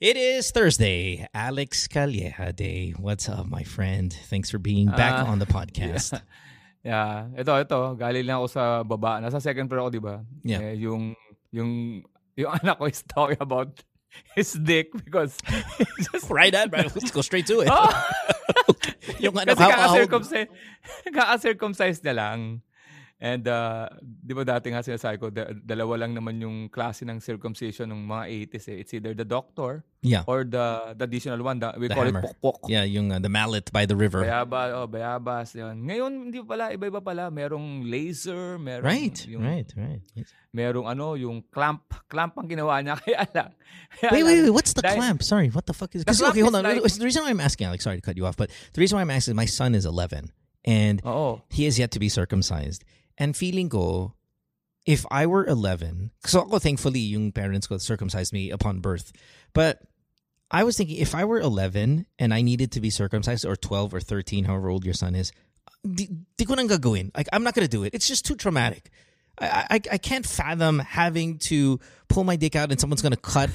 It is Thursday, Alex Calleja Day. What's up, my friend? Thanks for being back Ah, on the podcast. Yeah. Ito, ito. Galing lang ako sa baba. Nasa second floor ako, di ba? Yeah. Eh, yung, yung, yung anak ko is talking about his dick because just, right at, right. Let's go straight to it. oh, Yung ano, kasi kaka-circumcise, kaka-circumcise na lang. And, uh, di ba dati nga sinasabi ko, da- dalawa lang naman yung klase ng circumcision ng mga 80s eh. It's either the doctor yeah, or the, the additional one. The, we The call hammer. it pokpok. yeah, yung uh, the mallet by the river. Bayabas, oh, bayabas, yun. Ngayon, hindi pala, iba-iba pala. Merong laser, merong, Right, yung, right, right. merong ano, yung clamp. Clamp ang ginawa niya, kaya lang. Kaya Wait, lang, wait, wait. What's the dahil- clamp? Sorry, what the fuck is? Because okay, hold on. like- the reason why I'm asking, Alex, sorry to cut you off, but the reason why I'm asking is my son is 11 and Oo. he is yet to be circumcised. And feeling ko, if I were 11, so ako thankfully yung parents ko circumcised me upon birth. But I was thinking if I were 11 and I needed to be circumcised or 12 or 13, however old your son is, di, di ko nang gagawin. Like, I'm not going to do it. It's just too traumatic. I, I, I can't fathom having to pull my dick out and someone's going to cut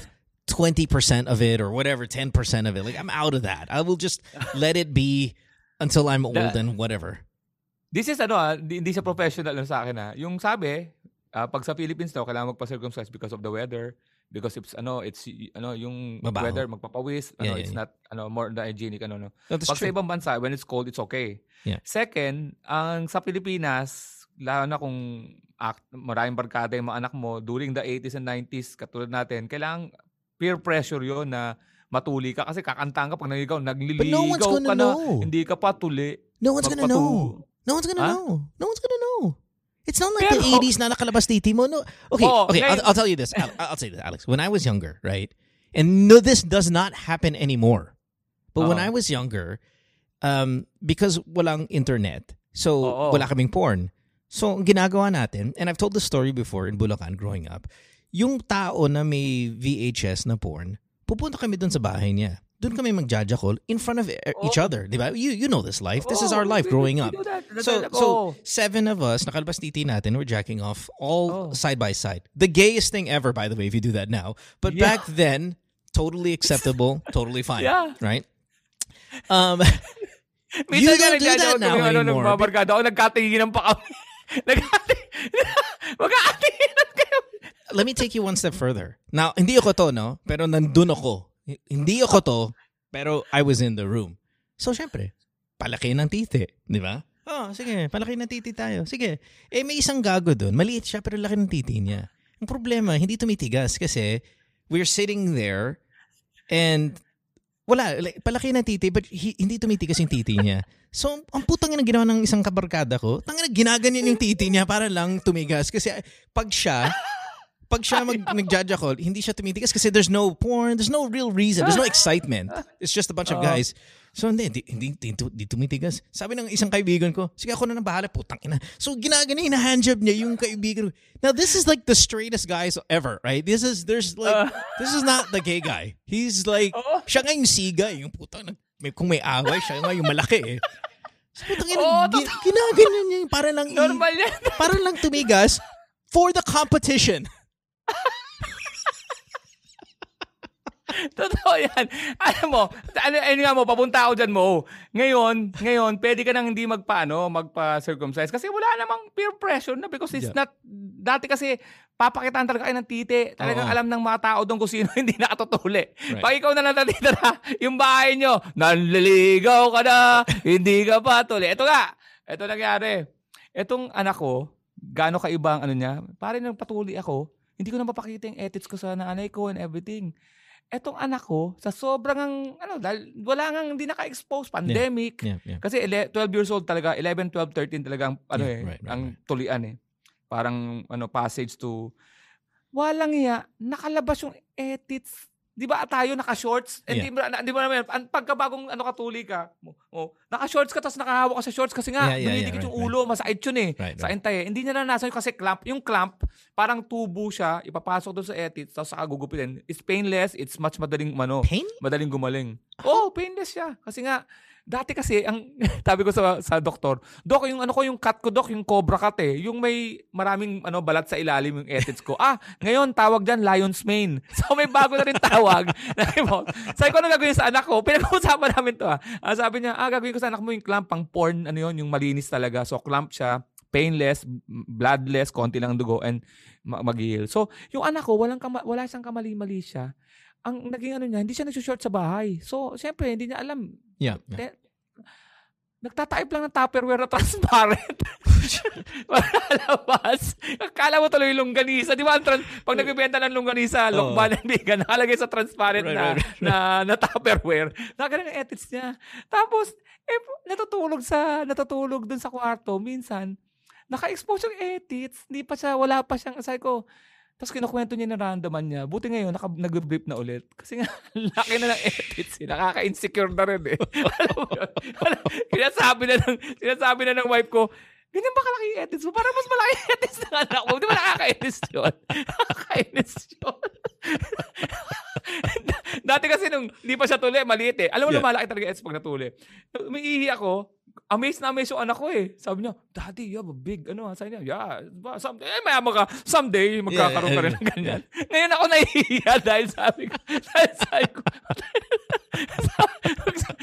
20% of it or whatever, 10% of it. Like, I'm out of that. I will just let it be until I'm old The- and whatever. This is ano ah, hindi, siya professional lang sa akin ah. Yung sabi, ah, pag sa Philippines daw, kailangan magpa-circumcise because of the weather. Because it's ano, it's ano, yung Mabaho. weather magpapawis, ano, Yeah, it's yeah. not ano more than hygienic ano no. No, Pag sa true. ibang bansa, when it's cold, it's okay. Yeah. Second, ang sa Pilipinas, lalo na kung act, maraming barkada yung mga anak mo, during the 80s and 90s, katulad natin, kailangan peer pressure yon na matuli ka kasi kakantahan ka pag naligaw, nagliligaw no ka na, know. hindi ka pa tuli. No one's gonna know. No one's gonna Huh? know. No one's gonna know. It's not like the 80s na nakalabas mo. No. Okay, Oh, okay. I'll, I'll tell you this. I'll, I'll say this, Alex. When I was younger, right? And no, this does not happen anymore. But when I was younger, um, because walang internet, so Oo. wala kaming porn. So, ang ginagawa natin, and I've told the story before in Bulacan growing up, yung tao na may VHS na porn, pupunta kami dun sa bahay niya. Doon kami magjajakol in front of e- each other, di ba? You, you know this life. This is Oh, our life we- growing we up. that. So, Oh. so seven of us, nakalabas titi natin, we're jacking off all Oh. side by side. The gayest thing ever, by the way, if you do that now. But Yeah. back then, totally acceptable, totally fine. Yeah. Right? Um, You don't do that now kami, ano, anymore. Ng babarkada ako, nagkatinginan pa kami. Magkatinginan kayo. let me take you one step further. Now, hindi ako to, no? Pero nandun ako. Hindi ako to, pero I was in the room. So, syempre, palaki ng titi. Di ba? Oh, sige, palaki ng titi tayo. Sige. Eh, may isang gago doon. Maliit siya, pero laki ng titi niya. Ang problema, hindi tumitigas kasi we're sitting there and wala, like, palaki ng titi but hi- hindi tumitigas yung titi niya. So, ang putang ina ginawa ng isang kabarkada ko, tangina ginaganyan yung titi niya para lang tumigas kasi pag siya pag siya mag nagjajakol, hindi siya tumitigas kasi there's no porn, there's no real reason, there's no excitement. It's just a bunch of Oo. guys. So hindi, hindi, hindi, hindi, hindi tumitigas. Sabi ng isang kaibigan ko, sige ako na nang bahala, putang ina. So ginagana, hinahandjob niya yung kaibigan ko. Now this is like the straightest guys ever, right? This is, there's like, this is not the gay guy. He's like, Oo. siya nga yung siga, yung putang, may, kung may away, siya nga yung malaki eh. So, putang ina, Oo, gi- niya yung para lang, i- Normal yan. para lang tumigas for the competition. Totoo yan. Alam mo, ano, ano nga mo, papunta ako dyan mo. Ngayon, ngayon, pwede ka nang hindi magpa, ano, magpa-circumcise. Kasi wala namang peer pressure na because it's Yeah. not, dati kasi, papakitaan talaga kayo ng titi. Talagang Oo. alam ng mga tao doon kung sino hindi nakatutuli. Right. Pag ikaw na lang natitira, yung bahay nyo, nanliligaw ka na, hindi ka pa tuli. Ito nga, ito nangyari. Itong anak ko, gaano kaiba ang ano niya, parang nang patuli ako, hindi ko na mapakita yung ethics ko sa nanay ko and everything. Etong anak ko, sa sobrang, ang- ano, dahil wala nga, hindi naka-expose, pandemic. Yeah, yeah. Kasi ele- 12 years old talaga, 11, 12, 13 talaga ang, ano Yeah, eh, right, right, ang tulian eh. Parang, ano, passage to, walang iya, nakalabas yung ethics. Di ba tayo naka-shorts? And Yeah. di, mo, na- di mo naman, an- pagkabagong ano katuli ka, oh, naka-shorts ka tapos nakahawak ka sa shorts kasi nga, Yeah, yeah, yeah, right, yung ulo, masakit yun eh. Right, Sa right. entay, hindi niya naranasan yun kasi clamp. Yung clamp, parang tubo siya, ipapasok doon sa ethics, tapos saka gugupitin. It's painless, it's much madaling, ano, Pain? madaling gumaling. Oh, painless siya. Kasi nga, Dati kasi, ang sabi ko sa, sa doktor, Dok, yung ano ko, yung cut ko, Dok, yung cobra cut eh. Yung may maraming ano, balat sa ilalim yung ethics ko. ah, ngayon, tawag dyan, lion's mane. So may bago na rin tawag. sabi ko, ano gagawin sa anak ko? Pinag-uusapan namin to ah. ah. Sabi niya, ah, gagawin ko sa anak mo yung clamp, pang porn, ano yun, yung malinis talaga. So clamp siya, painless, bloodless, konti lang dugo, and mag-heal. So, yung anak ko, walang kama- wala siyang kamali-mali siya ang naging ano niya, hindi siya nag-short sa bahay. So, siyempre, hindi niya alam. Yeah. yeah. Nagtataip lang ng tupperware na transparent. Malabas. Akala mo tuloy longganisa. Di ba? Trans- pag nagbibenta ng longganisa, oh. lokban ng bigan, nakalagay sa transparent right, na, right, right. na, na tupperware. Nakagaling ang edits niya. Tapos, eh, natutulog sa, natutulog dun sa kwarto. Minsan, naka-expose yung edits. Hindi pa siya, wala pa siyang, asay ko, tapos kinukwento niya na randoman niya. Buti ngayon, naka, nag-brief na ulit. Kasi nga, laki na ng edits. Eh. Nakaka-insecure na rin eh. Kaya sabi na ng, sinasabi na ng wife ko, ganyan ba kalaki yung edits mo? Parang mas malaki yung edits ng anak ko. Di ba nakaka-edits yun? Nakaka-edits yun. Dati kasi nung hindi pa siya tuli, maliit eh. Alam mo, yeah. lumalaki talaga edits pag natuli. Umiihi ako, amazed na amazed yung anak ko eh. Sabi niya, Daddy, you have a big, ano, sabi niya, yeah, someday, eh, mayama ka, someday, magkakaroon yeah, ka rin ng ganyan. Yeah. Ngayon ako nahihiya dahil sabi ko, dahil sabi ko,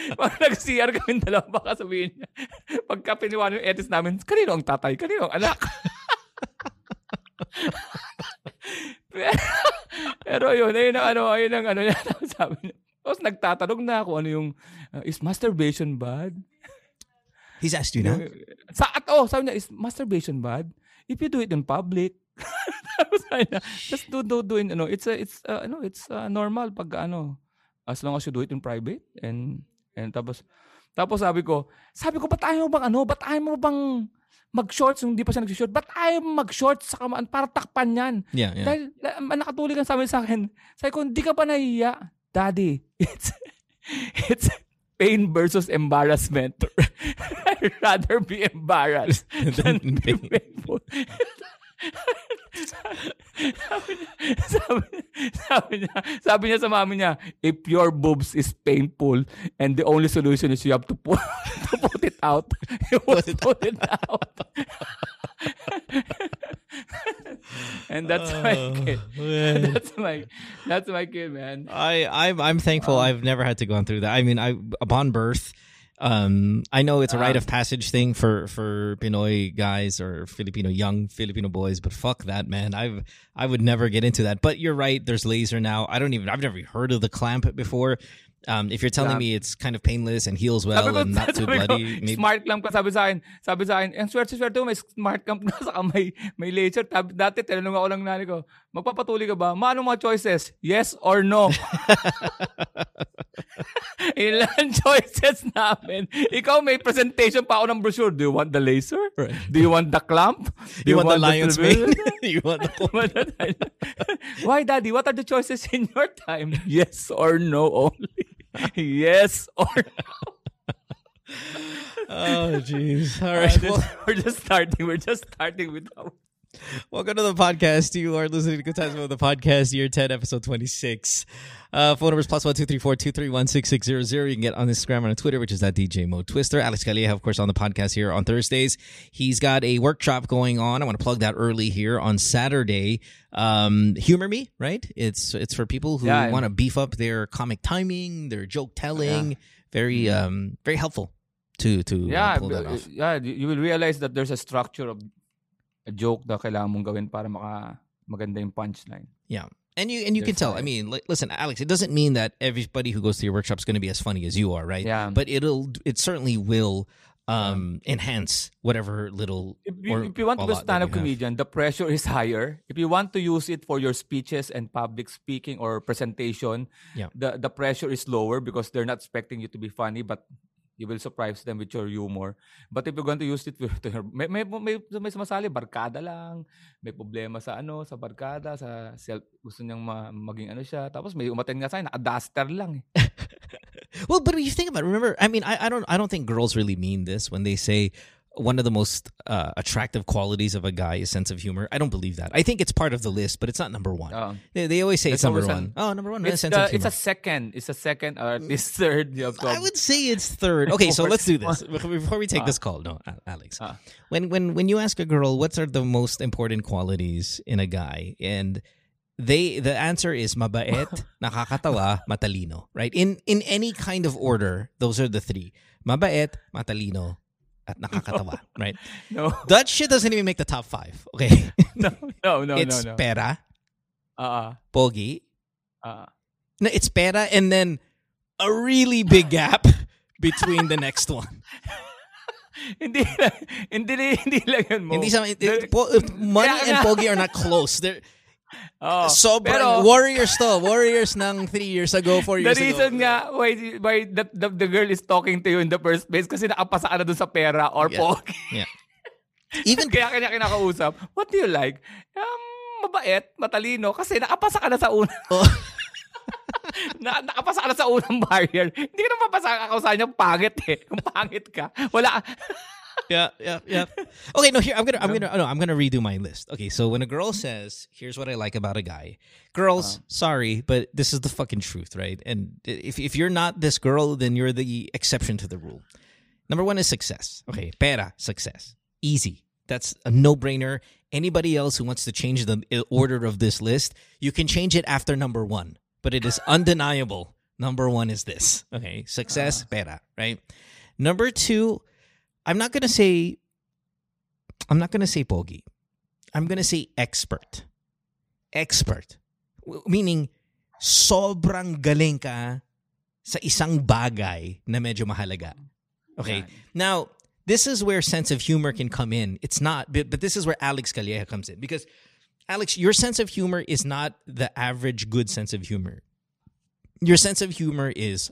pag nag-CR kami dalawa, baka sabihin niya, pagka piniwan yung edits namin, kanino ang tatay, kanino ang anak? pero, yun, ayun ang ano, ayun ang ano niya, sabi niya. Tapos nagtatanong na ako ano yung, uh, is masturbation bad? He's asked you na? Sa at oh, sabi niya, is masturbation bad? If you do it in public, just do do do in ano, it's a it's uh, ano, it's uh, normal pag ano, as long as you do it in private and and tapos tapos sabi ko, sabi ko, ba't ayaw bang ano, ba't ayaw mo bang mag-shorts yung hindi pa siya nag-short? Ba't ayaw mag-shorts sa kamaan para takpan yan? Yeah, yeah. Dahil nakatuli ka sa amin sa akin. Sabi ko, hindi ka pa nahiya. Daddy, it's, it's, pain versus embarrassment. I'd rather be embarrassed than be painful. sabi, sabi, sabi, niya, sabi niya sa mami niya, if your boobs is painful and the only solution is you have to put, to put it out, you put it out. and that's my oh, kid. That's my that's my kid, man. I I'm I'm thankful um, I've never had to go through that. I mean, I upon birth, um, I know it's a rite of um, passage thing for for Pinoy guys or Filipino young Filipino boys, but fuck that, man. I've I would never get into that. But you're right. There's laser now. I don't even. I've never heard of the clamp before. Um, if you're telling yeah. me it's kind of painless and heals well ko, and not too bloody, ko, maybe... smart clamp ka sabi sa akin. Sabi sa akin, ang swerte-swerte mo, may smart clamp na sa may, may laser. Dati, tinanong ako ng nanay ko, magpapatuloy ka ba? Maano mga choices? Yes or no? Ilan choices namin. Ikaw may presentation pa ako ng brochure. Do you want the laser? Right. Do you want the clamp? Do you, you want, want the lion's mane? you want the Why, Daddy? What are the choices in your time? Yes or no only. yes or no. oh, jeez. All right. Uh, well, we're just starting. We're just starting with our Welcome to the podcast. You are listening to Good Times with the Podcast, year 10, episode 26. Uh, phone numbers plus one two three four two three one six six zero zero. You can get on Instagram and on Twitter, which is that DJ Mo Twister. Alex Calleja, of course, on the podcast here on Thursdays. He's got a workshop going on. I want to plug that early here on Saturday. Um, Humor Me, right? It's it's for people who yeah, want to beef up their comic timing, their joke telling. Yeah. Very mm-hmm. um very helpful to to uh, yeah, uh, pull that off. Yeah, you will realize that there's a structure of a joke na kailangan mong gawin para maka maganda yung punchline. Yeah. And you and you can tell. I mean, listen, Alex. It doesn't mean that everybody who goes to your workshop is going to be as funny as you are, right? Yeah. But it'll it certainly will um, enhance whatever little. If you, if you want to be a stand-up comedian, the pressure is higher. If you want to use it for your speeches and public speaking or presentation, yeah. the the pressure is lower because they're not expecting you to be funny, but you will surprise them with your humor. But if you're going to use it with your, may, may, may, may sumasali, barkada lang, may problema sa ano, sa barkada, sa self, gusto niyang ma, maging ano siya. Tapos may umaten nga sa akin, naka-duster lang eh. well, but you think about it, remember, I mean, I, I don't I don't think girls really mean this when they say one of the most uh, attractive qualities of a guy is sense of humor. I don't believe that. I think it's part of the list, but it's not number one. Oo. They, they always say it's, It's number one. an- oh, number one. It's, sense the- of humor. it's a second. It's a second or at least third. You have I would say it's third. Okay, so let's do this before we take Ah. this call. No, Alex. When when when you ask a girl what are the most important qualities in a guy, and they the answer is mabait, nakakatawa, matalino. Right? In in any kind of order, those are the three: mabait, matalino, at nakakatawa. Right? No, That shit doesn't even make the top five. Okay, no, no, no, it's no. no. pera, Ah, pogi. ah. No, it's pera, and then a really big gap between the next one. hindi lang, hindi, hindi lang yun mo. Hindi sa, it, po, money and pogi are not close. They're oh, sobrang pero, warriors to. Warriors ng three years ago, four the years reason ago. nga why, why the, the, the girl is talking to you in the first place kasi nakapasa ka na dun sa pera or Yeah. pogi. Yeah. Even Kaya kanya kinakausap, what do you like? Um, mabait, matalino, kasi nakapasa ka na sa una. Oh. na, nakapasa ka na sa unang barrier. Hindi ka na mapasa kakausahan niya, pangit eh. Kung pangit ka, wala. Yeah, yeah, yeah. Okay, no, here I'm gonna I'm gonna no, I'm gonna redo my list. Okay, so when a girl says, "Here's what I like about a guy," girls, uh-huh. sorry, but this is the fucking truth, right? And if if you're not this girl, then you're the exception to the rule. Number one is success. Okay, pera, success, easy. That's a no-brainer. Anybody else who wants to change the uh, order of this list, you can change it after number one, but it is undeniable. Number one is this. Okay, success, uh-huh. pera, right? Number two, I'm not gonna say I'm not gonna say pogi. I'm gonna say expert. Expert. Meaning, sobrang galing ka sa isang bagay na medyo mahalaga. Okay. Now, this is where sense of humor can come in. It's not, but, but this is where Alex Calleja comes in. Because, Alex, your sense of humor is not the average good sense of humor. Your sense of humor is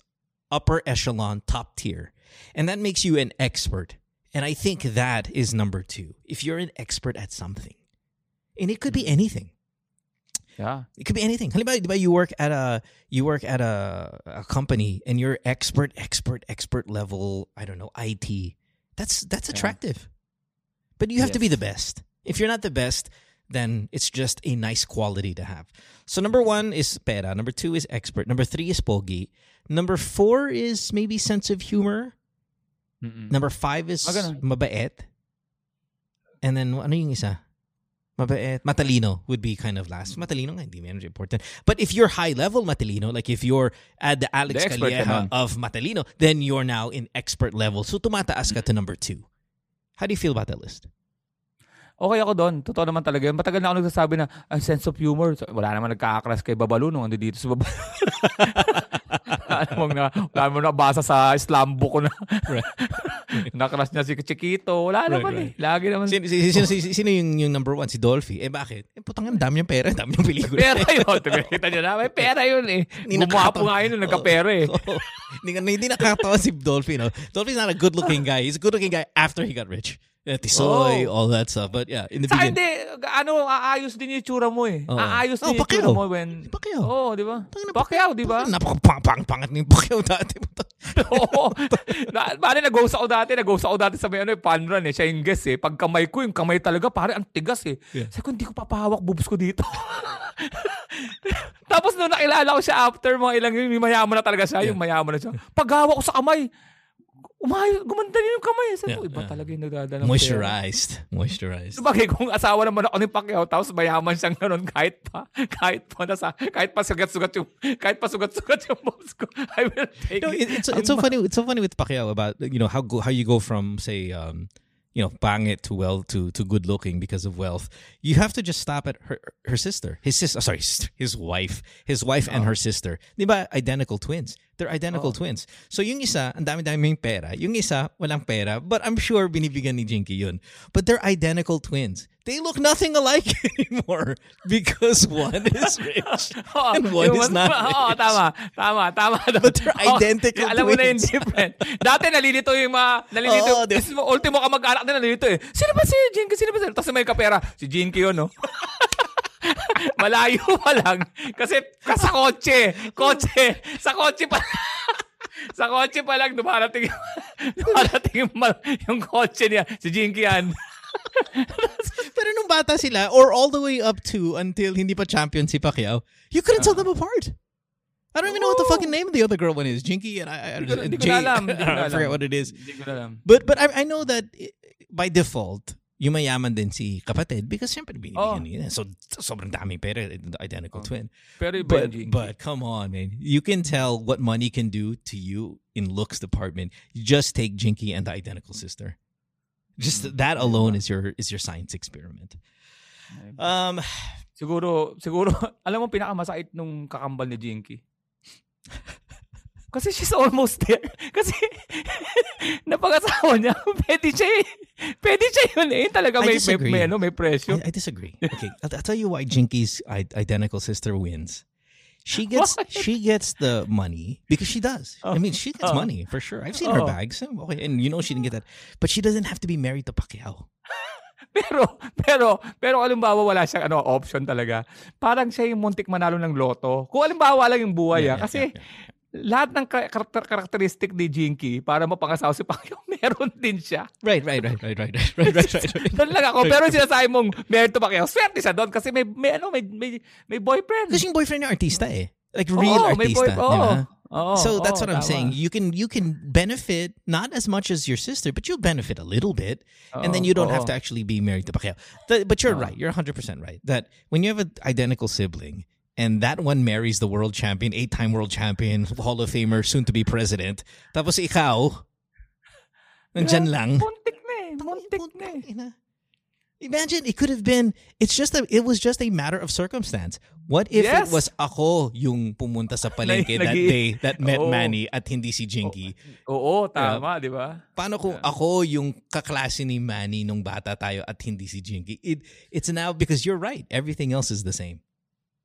upper echelon, top tier. And that makes you an expert. And I think that is number two. If you're an expert at something, and it could be anything. Yeah. It could be anything. Halimbawa, you work at a you work at a, a company and you're expert, expert, expert level, I don't know, IT. That's that's Yeah. attractive. But you have to be the best. If you're not the best, then it's just a nice quality to have. So number one is pera. Number two is expert. Number three is pogi. Number four is maybe sense of humor. Mm-mm. Number five is ganun. mabait. And then, ano yung isa? Mabait. Matalino would be kind of last. Matalino nga, hindi medyo important. But if you're high level matalino, like if you're at the Alex The Calleja of matalino, then you're now in expert level. So tumataas ka to number two. How do you feel about that list? Okay ako doon. Totoo naman talaga. Matagal na ako nagsasabi na, ang sense of humor. Wala naman nagkakakras kay Babalu nung ando dito sa Babalu. namang na, wala namang nabasa sa slam book ko na. Nakras niya si Chiquito. Wala Right, naman right. eh. Lagi naman. Sino, sino, sino, sino, sino yung, yung number one? Si Dolphy. Eh bakit? Eh putang ang dami niyang pera, ang dami niyang pelikula. Pera yun. Kita niyo na. May pera yun eh. Gumapo nga yun nung nagkapera eh. Hindi, nakakatawa si Dolphy, no? Dolphy's not a good-looking guy. He's a good-looking guy after he got rich. Tisoy, Oh. all that stuff. But yeah, in the Sa beginning. hindi, ano, aayos din yung itsura mo eh. Oo. Aayos Oh, din yung Pacquiao. itsura mo when... Pacquiao. Oo, di ba? Pacquiao, di ba? Napakapang-pangat ni Pacquiao dati. Oo. Na, pare, nag-ghost ako dati. Nag-ghost ako dati sa may ano, eh, fun run eh. Siya yung guest eh. Pag kamay ko, yung kamay talaga, pare, ang tigas eh. Yeah. Sabi ko, hindi ko papahawak boobs ko dito. Tapos nung nakilala ko siya after mga ilang yun, may mayaman na talaga siya. Yeah. Yung mayaman na siya. Paghawak ko sa kamay, gumanda rin yung kamay. Sabi ko, Yeah, iba yeah. talaga yung nagdadala ng pera. Moisturized. Moisturized. Sabagay, kung asawa naman ako ni Pacquiao, tapos mayaman siyang ganun kahit pa, kahit pa nasa, kahit pa sugat-sugat yung, kahit pa sugat-sugat yung boobs ko, I will take No, it. it, it's it's so funny. It's so funny with Pacquiao about you know how go, how you go from say um you know pangit to well to to good looking because of wealth. You have to just stop at her her sister, his sister. Sorry, his wife, his wife and her sister. Di ba identical twins? They're identical twins. So yung isa, ang dami-daming pera. Yung isa, walang pera. But I'm sure binibigyan ni Jinky yun. But they're identical twins. They look nothing alike anymore because one is rich Oo, and one is not Oo, rich. tama. Tama, tama. But they're Oo, identical yung Alam mo na yung twins. different. Dati nalilito yung mga, nalilito, Oo, di ba? is, ultimo ka mag-anak na nalilito eh. Sino ba si Jinky? Sino ba si? Tapos may kapera. Si Jinky yun, no? Malayo pa lang. Kasi sa kotse. Kotse. Sa kotse pa Sa kotse pa lang dumarating yung, Parating yung, mal- yung kotse niya, si Jinky yan. Pero nung bata sila, or all the way up to until hindi pa champion si Pacquiao, you couldn't tell them apart. I don't even know what the Oo. fucking name of the other girl one is. Jinky and I, I, ko Jay- na I forget what it is. But but I, I know that i- by default, yung mayaman din si kapatid because syempre binibigyan Oh. niya. So sobrang dami the identical Oh. twin. Pero But but come on, man. You can tell what money can do to you in looks department. You just take Jinky and the identical sister. Just Mm. that alone is your is your science experiment. Um Siguro, siguro, alam mo pinakamasakit nung kakambal ni Jinky? Kasi she's almost there. Kasi, napag-asawa niya, pwede siya eh. Pwede siya yun eh. Talaga may, may, may, ano, may pressure. I, I disagree. Okay, I'll, I'll tell you why Jinky's identical sister wins. She gets Why? she gets the money because she does. I mean, she gets Oh. money for sure. I've seen her Oh. bags. Okay, and you know she didn't get that, but she doesn't have to be married to Pacquiao. Pero, pero, pero alimbawa wala siyang ano, option talaga. Parang siya yung muntik manalo ng loto. Kung alimbawa lang yung buhay Yeah, ah. yeah, Kasi, yeah, yeah lahat ng karakter karakteristic ni Jinky para mapangasawa si Pacquiao, meron din siya. Right, right, right, right, right, right, right, right. right, right. doon lang ako. Pero sinasabi mong meron to Pacquiao, swerte siya doon kasi may, may, ano, may, may, may boyfriend. Kasi yung boyfriend niya artista eh. Like real oh, artista. Boy, oh. Oh, so that's oh, what I'm tama. saying. You can you can benefit not as much as your sister, but you'll benefit a little bit, oh, and then you don't oh, have to actually be married to Pacquiao. but you're right. You're 100 percent right that when you have an identical sibling, and that one marries the world champion, eight-time world champion, Hall of Famer, soon to be president, tapos ikaw, nandyan lang. Muntik na eh. Muntik na eh. Imagine it could have been. It's just a. It was just a matter of circumstance. What if Yes. it was ako yung pumunta sa palengke that day that met Oo. Manny at hindi si Jinky? Oo, tama, di ba? Paano kung ako yung kaklase ni Manny nung bata tayo at hindi si Jinky? It it's now because you're right. Everything else is the same.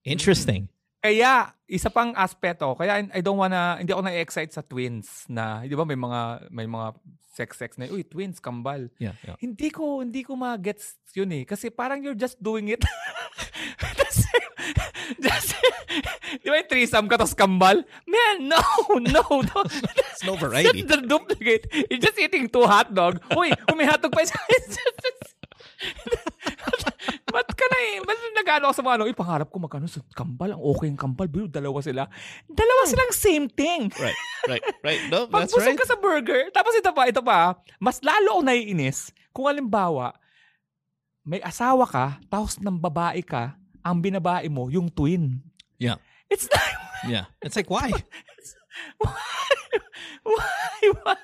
Interesting. Kaya, isa pang aspeto, kaya I don't wanna, hindi ako na-excite sa twins na, di ba may mga, may mga sex-sex na, uy, twins, kambal. Yeah, yeah. Hindi ko, hindi ko ma-gets yun eh. Kasi parang you're just doing it. just, just, di ba yung threesome ka tapos kambal? Man, no, no, no. It's no variety. That's the duplicate. You're just eating two hot dog. Uy, kung may hotdog pa isa. Ba't ka na eh? Ba't nag-ano ako sa mga ano? Uy, pangarap ko magkano sa kambal. Ang okay yung kambal. Pero dalawa sila. Dalawa silang same thing. Right, right, right. No, that's busog right. ka sa burger, tapos ito pa, ito pa, mas lalo ako naiinis kung halimbawa, may asawa ka, tapos ng babae ka, ang binabae mo, yung twin. Yeah, It's not, yeah. It's like why? why, why,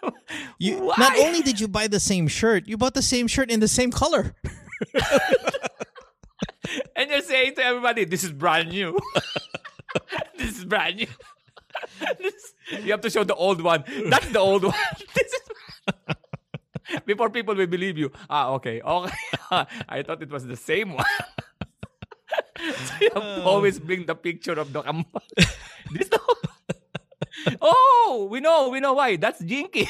You why? not only did you buy the same shirt, you bought the same shirt in the same color. And you're saying to everybody, this is brand new. this is brand new. This- you have to show the old one. That's the old one. This is Before people will believe you. Ah, okay. Okay. I thought it was the same one. so you have to always bring the picture of the kambal. this the Oh, we know, we know why. That's Jinky.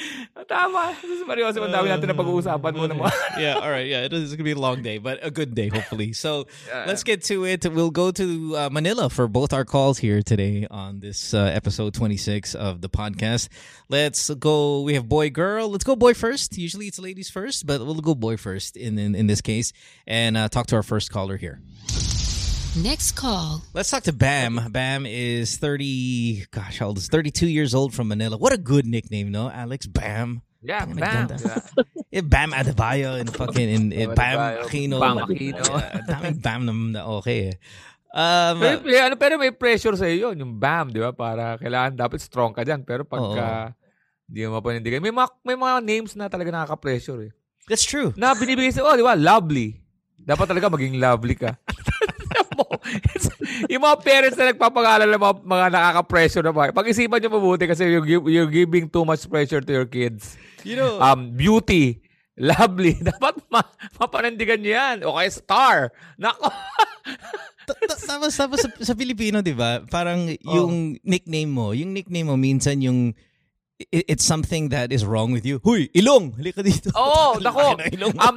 Tama. This is dami natin na pag-uusapan mo naman. yeah, all right. Yeah, it is going to be a long day, but a good day, hopefully. So Yeah. let's get to it. We'll go to uh, Manila for both our calls here today on this uh, episode 26 of the podcast. Let's go. We have boy, girl. Let's go boy first. Usually it's ladies first, but we'll go boy first in, in, in this case and uh, talk to our first caller here. Next call. Let's talk to Bam. Bam is 30, gosh, how old is 32 years old from Manila. What a good nickname, no? Alex Bam. Yeah, Ang bam. ganda. Eh, Bam Adebayo and fucking in, in Bam Bam Adebayo, Aquino. Bam Aquino. Yeah, daming Bam na, na okay eh. Um, Pero, may- ano, pero may pressure sa iyo yung BAM, di ba? Para kailangan dapat strong ka diyan. Pero pagka hindi mo mapanindigan, may mga, may mga names na talaga nakaka-pressure eh. that's true. Na binibigay sa, oh, di ba? Lovely. Dapat talaga maging lovely ka. Yung mga parents na nagpapangalan ng mga, mga nakaka-pressure na ba, pag-isipan nyo mabuti kasi you're, you're giving too much pressure to your kids. You know, Um, beauty, lovely. Dapat ma mapanindigan nyo yan. O kaya star. Nako. ta- ta- tapos, tapos sa, sa Filipino, di ba? Parang yung nickname mo, yung nickname mo minsan yung it's something that is wrong with you. Huy, ilong, halika dito. Oo, nako. Laki ng ilong. Um,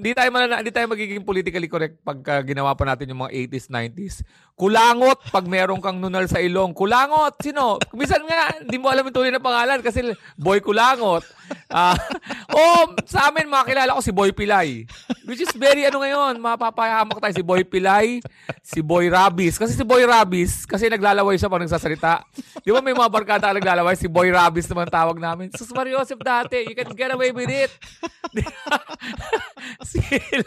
hindi tayo malala, hindi tayo magiging politically correct pagka ginawa pa natin yung mga 80s, 90s. Kulangot pag meron kang nunal sa ilong. Kulangot, sino? Minsan nga, hindi mo alam yung tunay na pangalan kasi Boy Kulangot. Ah, oh, sa amin makakilala ko si Boy Pilay. Which is very ano ngayon, mapapahamak tayo si Boy Pilay, si Boy Rabis. Kasi si Boy Rabis, kasi naglalaway siya pag nagsasalita. Di ba may mga barkada na naglalaway? Si Boy Rabis naman tawag namin. Sus Mariosep dati, you can get away with it. Si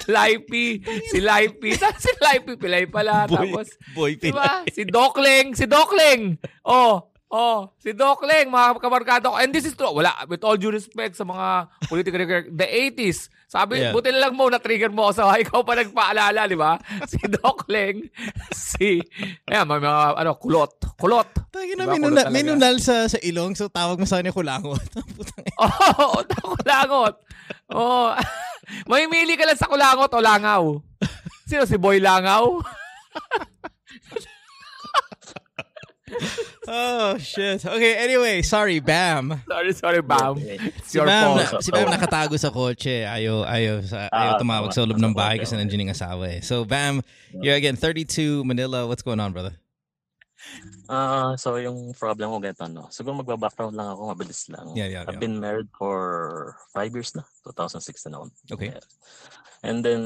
Laipi, si Laipi. Saan si Laipi? Pilay pala. Boy, Tapos, boy, diba? Si Dokling, si Dokling. Oh, oh, si Dokling, mga kabarkada ko. And this is true. Wala, with all due respect sa mga political the 80s. Sabi, Yeah. buti lang mo, na-trigger mo ako sa ikaw pa nagpaalala, di ba? Si Dokling, si, ayan, may mga, ano, kulot. Kulot. Tagi na, Diba, may, kulot nunal, talaga. may nunal sa, sa ilong, so tawag mo sa kanya kulangot. Oo, oh, kulangot. Oo. Oh. Mamimili ka lang sa kulangot o langaw. Sino si Boy Langaw? Oh, shit. Okay, anyway, sorry, Bam. Sorry, sorry, Bam. It's Si your Bam, fault. na, si Bam nakatago sa kotse. Ayaw, ayaw, sa, ayaw Ah, tumawag tama. sa loob ng bahay kasi nandiyan yung asawa eh. So, Bam, you're again 32, Manila. What's going on, brother? Ah, so yung problem ko ganito, no? Siguro magba-background lang ako, mabilis lang. Yeah, yeah, I've yeah. been married for five years na, 2016 ako. Okay. Yeah. And then,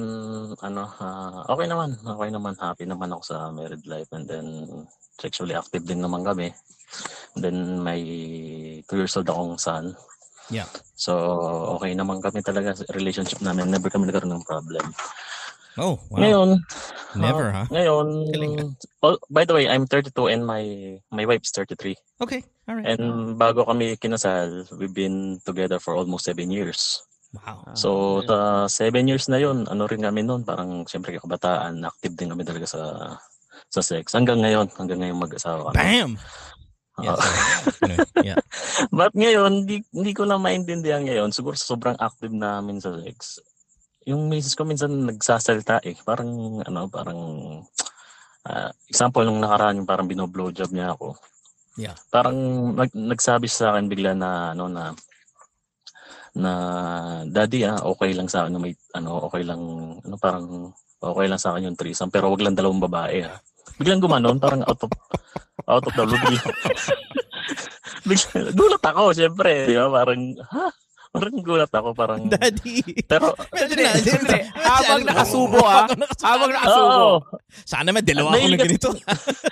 ano, ah, okay naman, okay naman, happy naman ako sa married life. And then, sexually active din naman kami. then, may two years old akong son. Yeah. So, okay naman kami talaga relationship namin. Never kami nagkaroon ng problem. Oh, wow. Ngayon, Never, ah, huh? Ngayon, oh, by the way, I'm 32 and my my wife's 33. Okay, all right. And bago kami kinasal, we've been together for almost seven years. Wow. So, sa seven years na yun, ano rin kami noon, parang siyempre kabataan, active din kami talaga sa sa sex. Hanggang ngayon, hanggang ngayon mag-asawa kami. Bam! Yeah, Oo. sorry. Anyway, yeah. But ngayon, hindi, hindi ko lang maintindihan ngayon, siguro sobrang active namin sa sex, yung misis ko minsan nagsasalita eh. Parang, ano, parang, ah, example, nung nakaraan, yung parang bino-blowjob niya ako. Yeah. Parang nag, nagsabi sa akin bigla na, ano, na, na, daddy ah, okay lang sa na may, ano, okay lang, ano, parang, okay lang sa akin yung threesome, pero wag lang dalawang babae ah. Biglang gumanon, parang out of, out of the blue. bigla. Bigla, gulat ako, syempre. Di ba? Parang, ha? Parang gulat ako, parang, Daddy. pero. Habang nakasubo ah. Habang nakasubo. oo, Sana may dalawa ako na ka- ganito.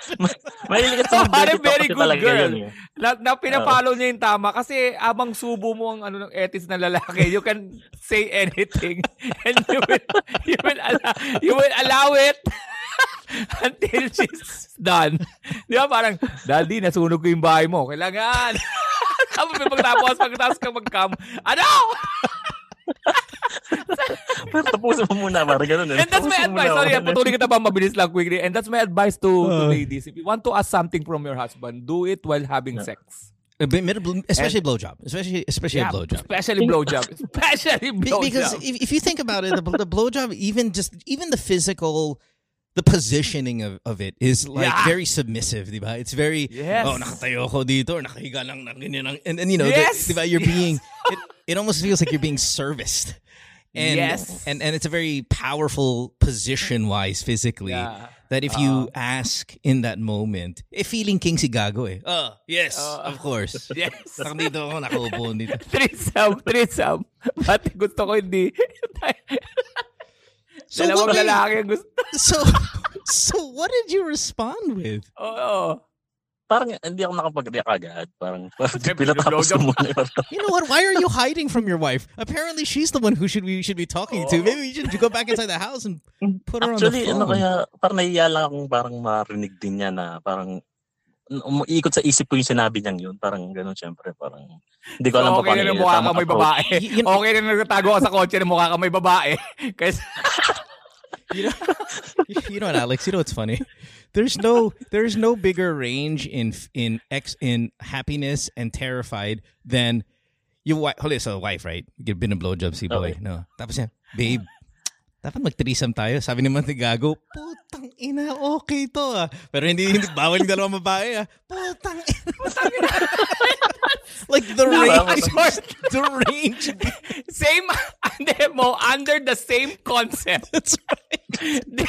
mahilig ka sa Parang very good talaga girl. yun eh. Na, na pinapollow niya yung tama kasi abang subo mo ang ano ng etis ng lalaki, you can say anything and you will you will allow, you will allow it until she's done. Di ba parang, Daddy, nasunog ko yung bahay mo. Kailangan. Tapos pagtapos, pagkatapos ka mag-cam, ano? Pero tapusin mo muna, parang ganun eh. And that's my Tapusin mo advice. muna, Sorry, parang patuloy kita pa mabilis lang quickly. And that's my advice to, to Uh. ladies. If you want to ask something from your husband, do it while having Yeah. sex. A bit- Especially blowjob. Especially especially a blowjob. Especially blowjob. Especially blowjob. because if, if you think about it, the, the blowjob, even just even the physical, the positioning of, of it is like Yeah. very submissive, diba? It's very Yes. oh nakatayo ako dito nakahiga lang ng ganyan and and you know, Yes. the, diba, you're Yes. being it, it almost feels like you're being serviced. And, Yes. and and it's a very powerful position wise physically Yeah. that if you ask in that moment, eh feeling king si gago eh. Oh, yes, Oh. of course. yes. Nakandito ako, nakaupo dito. threesome, threesome. Pati gusto ko hindi. So Dalawang what you- lalaki ang gusto. So, so what did you respond with? Oo. Parang hindi ako nakapag-react agad. Parang, parang pinatapos ko muna. You know what? Why are you hiding from your wife? Apparently, she's the one who should we should be talking to. Maybe we should go back inside the house and put her Actually, on the ano phone. kaya, parang nahiya lang akong parang marinig din niya na parang umiikot sa isip ko yung sinabi niyang yun. Parang gano'n, syempre. Parang, hindi ko alam pa okay na paano na mukha ka may babae. Okay na nagtatago ka sa kotse na mukha ka may babae. Kasi, you know, you know what, Alex? You know what's funny? There's no there's no bigger range in in ex in happiness and terrified than your wife. Hold so wife, right? You've been a blowjob si boy. Okay. No. Tapos yan, babe, dapat mag-threesome tayo. Sabi naman ni Gago, putang ina, okay to ah. Pero hindi, hindi bawal yung dalawang babae ah. Putang ina. Like the Napaka range, the range. Same, hindi mo, under the same concept. That's right.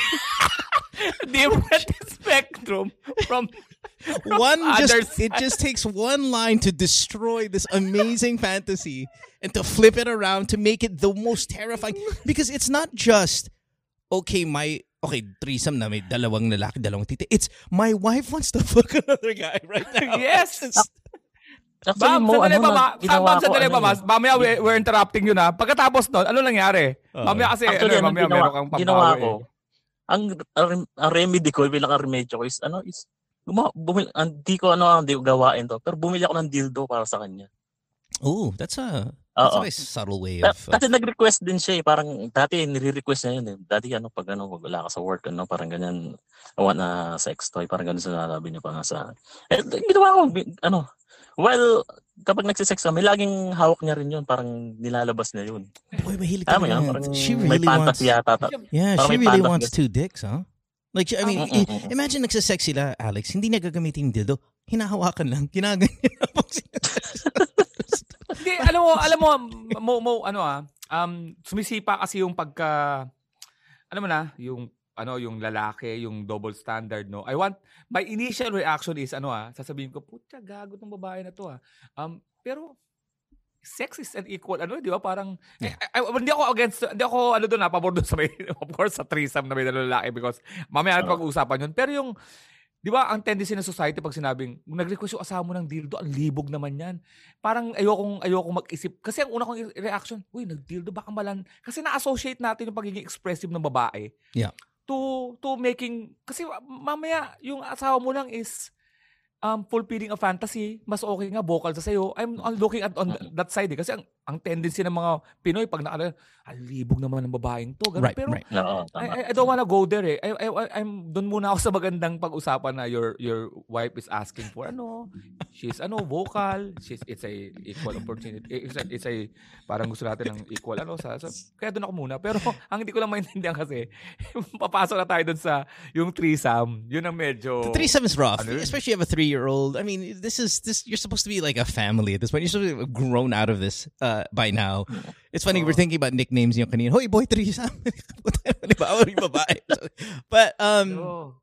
Different spectrum from One other just it just takes one line to destroy this amazing fantasy and to flip it around to make it the most terrifying because it's not just okay my okay threesome na may dalawang lalaki dalawang titi it's my wife wants to fuck another guy right now Yes. Actually, Ma'am, mo, sandali ano, pa, na, ma- ginawa ko, sandali ano pa, eh. mas. Mamaya, we- we're interrupting you na. Pagkatapos nun, ano nangyari? Oo. Mamaya kasi, Actually, ano, ano, mamaya ginawa, meron kang ginawa pambawi. ko, ang, ang, ang remedy ko, bilang ang remedyo ko is, ano, is, guma, bumili, hindi ko, ano, hindi ko gawain to, pero bumili ako ng dildo para sa kanya. oh that's a that's a Oo. very subtle way of uh, Kasi nag-request din siya eh. Parang dati nire-request niya yun eh. Dati ano, pag ano, wag wala ka sa work, ano, parang ganyan, awa na sex toy, parang ganun sinasabi niya pa nga sa... Eh, ginawa ko, bi- ano, well, kapag nagsisex ka, may laging hawak niya rin yun. Parang nilalabas niya yun. boy mahilig Tama talaga yan. yan. Parang she may really wants fantasy yata. ta- yeah parang she may really pantas wants two dicks huh like I mean i- mm, mm, mm. imagine nagsasex sila Alex hindi niya gagamitin yung dildo hinahawakan lang ginaganyan habang Hindi, alam mo, alam mo, mo, mo, ano ah, um, sumisipa kasi yung pagka, alam mo na, yung, ano, yung lalaki, yung double standard, no? I want, my initial reaction is, ano ah, sasabihin ko, putya, gago ng babae na to ah. Um, pero, sex is an equal, ano, di ba? Parang, Yeah. I, I- hindi ako against, hindi ako, ano doon, ah, pabor doon sa may, of course, sa threesome na may lalaki because mamaya natin Oo. pag-uusapan yun. Pero yung, di ba, ang tendency ng society pag sinabing, nag-request yung asawa mo ng dildo, ang libog naman yan. Parang ayokong, ayokong mag-isip. Kasi ang una kong reaction, uy, nag-dildo, baka malan. Kasi na-associate natin yung pagiging expressive ng babae. Yeah. To, to making, kasi mamaya, yung asawa mo lang is, um, fulfilling a fantasy, mas okay nga vocal sa sayo. I'm, I'm looking at on that side eh. Kasi ang, ang tendency ng mga Pinoy, pag nakala, ang libog naman ng babaeng to. Ganun. right Pero right Oo, I. I, I don't wanna go there eh. I, I, I- I'm doon muna ako sa magandang pag-usapan na your your wife is asking for ano. She's ano vocal. She's it's a equal opportunity. It's a, it's a parang gusto natin ng equal ano sa, sa kaya doon ako muna. Pero ang hindi ko lang maintindihan kasi papasok na tayo doon sa yung threesome. Yun ang medyo The threesome is rough, Ano especially if you have a three-year-old. I mean, this is this. You're supposed to be like a family at this point. You're supposed to have grown out of this uh, by now. It's funny we're thinking about nicknames yung kanina. Hoy, boy, threesome. Di ba? Awal yung babae. So, But um,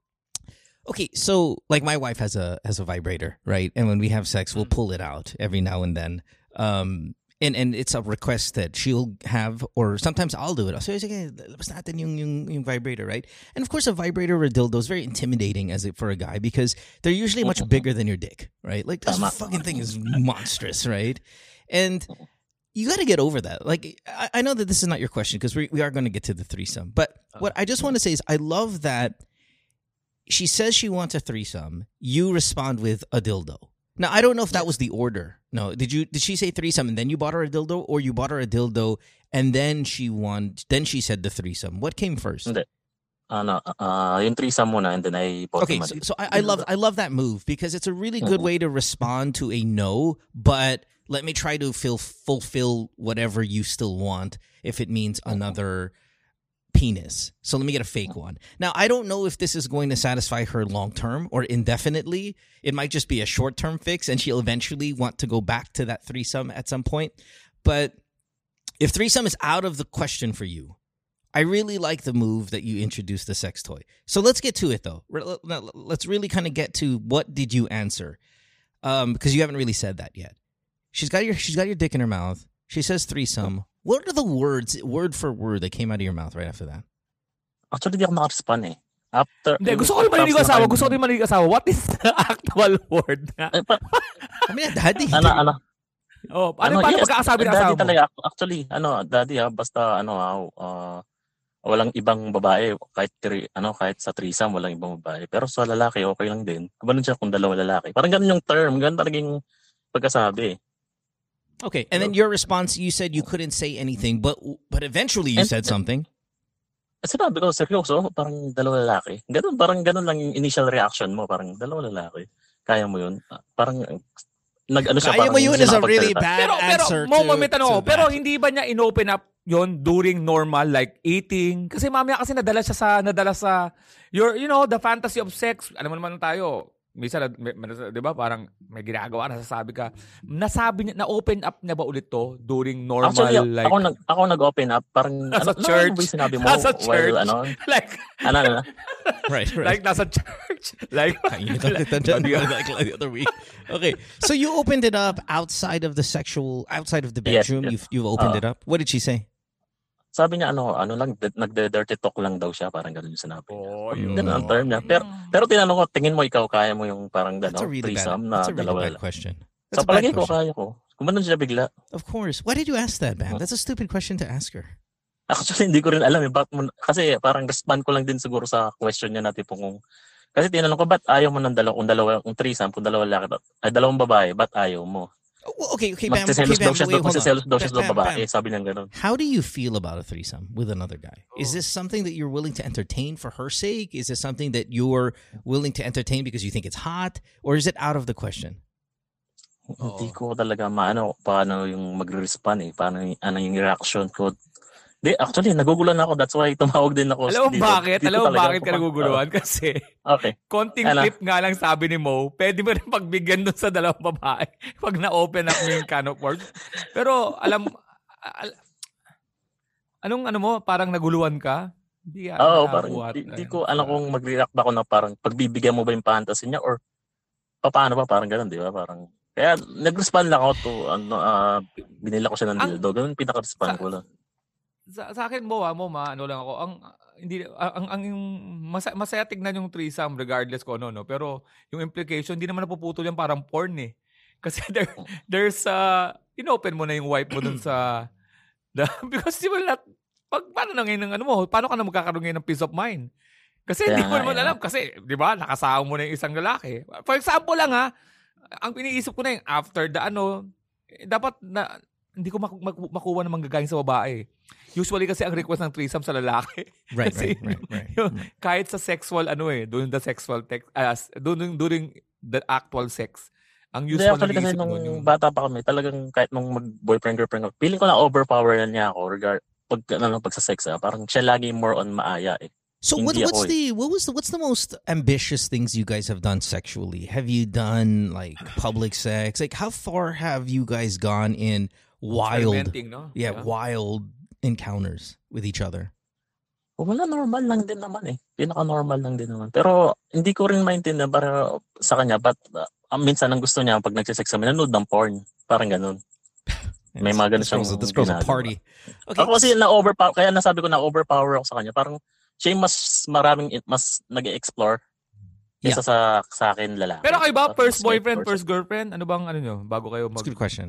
okay, so like my wife has a has a vibrator, right? And when we have sex, we'll pull it out every now and then. Um, and and it's a request that she'll have, or sometimes I'll do it. So sige, labas natin yung, yung, yung vibrator, right? And of course, a vibrator or a dildo is very intimidating as it for a guy because they're usually much bigger than your dick, right? Like this fucking thing is monstrous, right? And you got to get over that. Like, I, I know that this is not your question because we, we are going to get to the threesome. But oh. what I just want to say is, I love that she says she wants a threesome. You respond with a dildo. Now, I don't know if that was the order. No, did you? Did she say threesome and then you bought her a dildo, or you bought her a dildo and then she want? Then she said the threesome. What came first? Hindi. Ano, ah, yung threesome muna and then I bought Okay, so, so I, I love I love that move because it's a really good way to respond to a no, but let me try to feel, fulfill whatever you still want if it means another penis. So let me get a fake one. Now I don't know if this is going to satisfy her long term or indefinitely. It might just be a short term fix, and she'll eventually want to go back to that threesome at some point. But if threesome is out of the question for you, I really like the move that you introduced the sex toy. So let's get to it though. Let- let- Let's really kind of get to what did you answer? Um, because you haven't really said that yet. She's got your she's got your dick in her mouth. She says threesome. What are the words, word for word, that came out of your mouth right after that? Actually, di ako nakarespond eh. After, Hindi, gusto ko rin tapos asawa. Gusto ko rin marinig asawa. What is the actual word nga? Eh, pa- I mean, daddy. ano, ano, Oh, ano, paano yes, pagkakasabi ng daddy asawa mo? talaga. Actually, ano, daddy ha, basta ano ha, ah, walang ibang babae kahit tri, ano kahit sa threesome walang ibang babae. Pero sa lalaki okay lang din. Ganun siya kung dalawa lalaki. Parang ganun yung term, ganun talaga yung pagkasabi. Okay, and then your response, you said you couldn't say anything, but but eventually you And- said something. Sinabi ko, seryoso, parang dalawa lalaki. Ganun, parang ganun lang yung initial reaction mo, parang dalawa lalaki. Kaya mo yun. Parang nag-ano siya, Kaya mo yun is a really nakapagsalita. bad Pero, pero, answer mo, to, may tanong to pero hindi ba niya inopen up yon during normal like eating kasi mamaya kasi nadala siya sa nadala sa your you know the fantasy of sex alam mo naman tayo minsan, may, may- di ba, parang may ginagawa, nasasabi ka, nasabi niya, na-open up niya ba ulit to during normal, Actually, like, ako, nag, ako nag-open up. Parang, Nasa ano, church. Ano ba yung sinabi mo? Nasa church. While, ano, like, ano, ano, Right, right. like, nasa church. Like, Kainit ulit na dyan, like the other week. Okay, so you opened it up outside of the sexual, outside of the Yes, bedroom. yes. You've you've opened Uh, it up. What did she say? Sabi niya, ano, ano lang, nagde-dirty talk lang daw siya. Parang gano'n yung sinabi niya. oh, yun. Ganun ang term niya. Pero, pero tinanong ko, tingin mo ikaw, kaya mo yung parang, ano, really bad. threesome na That's a really dalawa bad lang. question. Sa That's a bad palagay ko, kaya ko. Kumanon siya bigla. Of course. Why did you ask that, man? That's a stupid question to ask her. Actually, hindi ko rin alam eh. Bakit mo, kasi parang respond ko lang din siguro sa question niya na tipong kung, kasi tinanong ko, ba't ayaw mo ng dalawa, kung dalawa, kung threesome, kung dalawa lalaki, ay, dalawang babae, ba't ayaw mo? Okay, okay, Bam. Okay, daw siya, on. daw siya Bam, sa Bam, babae, Bam. sabi niya gano'n. How do you feel about a threesome with another guy? Is this something that you're willing to entertain for her sake? Is this something that you're willing to entertain because you think it's hot? Or is it out of the question? Hindi ko talaga maano paano yung magre-respond eh. Paano yung, ano yung reaction ko. Di, actually, nagugulan ako. That's why tumawag din ako. alam mo bakit? Dito Alam mo bakit ka naguguluhan? Kasi, okay. konting Ano? clip nga lang sabi ni Mo, pwede mo rin pagbigyan dun sa dalawang babae pag na-open up mo yung can of worms. Pero, alam, al- anong ano mo, parang naguluhan ka? Hindi ah, Oo, nakakuha parang di, di ko alam kung mag-react ba ako na parang pagbibigyan mo ba yung fantasy niya or paano ba parang ganun, di ba? Parang kaya nag-respond lang ako to ano ah, binila ko siya ng dildo. Ganun pinaka-respond ko lang. Sa, sa akin mo, mo ma, ano lang ako, ang hindi ang ang, yung masaya, masaya tignan yung threesome regardless ko ano no, pero yung implication hindi naman napuputol yan parang porn eh. Kasi there, there's uh inopen mo na yung wipe mo dun sa the, because di ba lahat, pag paano na ngayon ng ano mo, paano ka na magkakaroon ngayon ng peace of mind? Kasi hindi mo nga, naman eh. alam kasi 'di ba nakasama mo na yung isang lalaki. For example lang ha, ang iniisip ko na yung after the ano, eh, dapat na hindi ko maku- maku- makuha ng manggagaling sa babae. Usually kasi ang request ng threesome sa lalaki. Right, Kasi right, right, right. yung- right. Kahit sa sexual ano eh, during the sexual text, as during, during the actual sex. Ang usual actually kasi nung nun yung bata pa kami, talagang kahit nung mag-boyfriend girlfriend feeling ko na overpower na niya ako regard pag ano pag sa sex ah, parang siya lagi more on maaya eh. So what, what's eh. the what was the what's the most ambitious things you guys have done sexually? Have you done like public sex? Like how far have you guys gone in wild experimenting, no? yeah, wild encounters with each other? Wala, normal lang din naman eh. Pinaka-normal lang din naman. Pero hindi ko rin maintindihan para sa kanya, but uh, minsan ang gusto niya pag nagsisex kami, nanood ng porn. Parang ganun. May mga ganun siyang this girl's a party. Okay. Ako kasi na-overpower, kaya nasabi ko na-overpower ako sa kanya. Parang siya yung mas maraming, mas nag explore kaysa sa, sa akin lalaki. Pero kayo ba, first boyfriend, first girlfriend? Ano bang ano nyo? Bago kayo That's mag... a good question.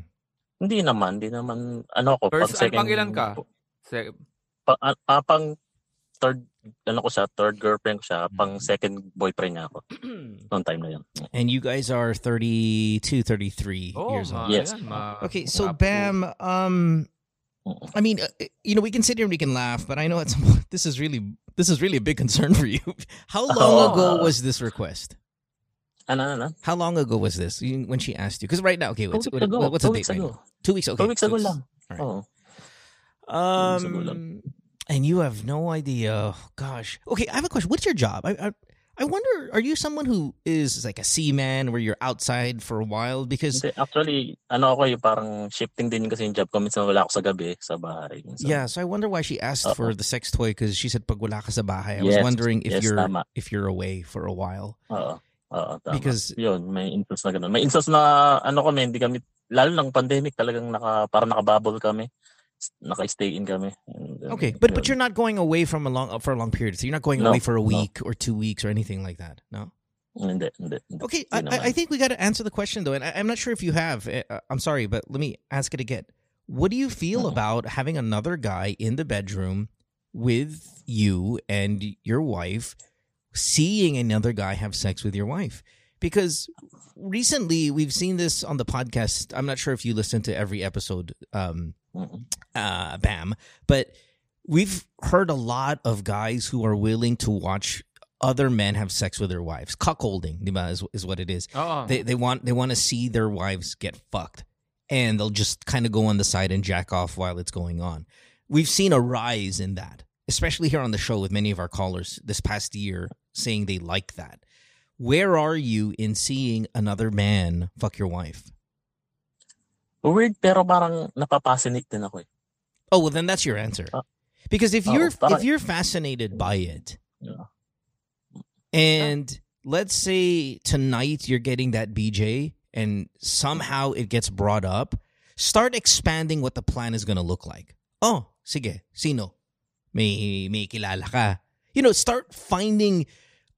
Hindi naman, hindi naman, ano ko, First, pang ano, second. pang ilan ka? Se- Pa, ah, ah, pang third, ano ko siya, third girlfriend ko siya, pang second boyfriend niya ako. Noong time na yun. And you guys are 32, 33 oh, years ma- old. Yes. ma- Okay, so Bam, um, I mean, uh, you know, we can sit here and we can laugh, but I know it's this is really this is really a big concern for you. How long Oh. ago was this request? Ano, ano, ano? How long ago was this when she asked you? Because right now, okay, Two what's, weeks ago. what, what's the Two date weeks right ago. now? Two weeks. Okay, Two weeks so ago it's- lang. Alright. Oo. weeks ago Um, and you have no idea. Oh, gosh. Okay, I have a question. What's your job? I, I I wonder. Are you someone who is like a seaman where you're outside for a while? Because Hindi, actually, ano ako yung parang shifting din kasi yung job ko. Minsan wala ako sa gabi, sa bahay. Minsan, yeah, so I wonder why she asked for Uh-oh. the sex toy because she said pag wala ka sa bahay. I was wondering if yes, you're tama. if you're away for a while Oo. Oo, tama. because yun, may instance na ganun. May instance na, ano kami, hindi kami, lalo ng pandemic, talagang naka, parang nakabubble kami. Naka-stay in kami. And, okay, but but you're not going away from a long for a long period. So you're not going No, away for a no. week or two weeks or anything like that. No. Hindi, hindi. hindi. Okay, I, I- think we got to answer the question though, and I, I'm not sure if you have. Uh, I'm sorry, but let me ask it again. What do you feel Mhm. about having another guy in the bedroom with you and your wife, seeing another guy have sex with your wife? Because recently we've seen this on the podcast. I'm not sure if you listen to every episode, um. Uh, Bam, but we've heard a lot of guys who are willing to watch other men have sex with their wives. Cuckolding, is, is what it is. Oo. They they want they want to see their wives get fucked, and they'll just kind of go on the side and jack off while it's going on. We've seen a rise in that, especially here on the show with many of our callers this past year saying they like that. where are you in seeing another man fuck your wife? Weird, pero parang napapascinate din ako eh. Oh well, then that's your answer. Ah. Because if Oh, you're parang- if you're fascinated by it, Yeah. and let's say tonight you're getting that BJ, and somehow it gets brought up, start expanding what the plan is going to look like. Oh, sige, sino? May may kilala ka. You know, start finding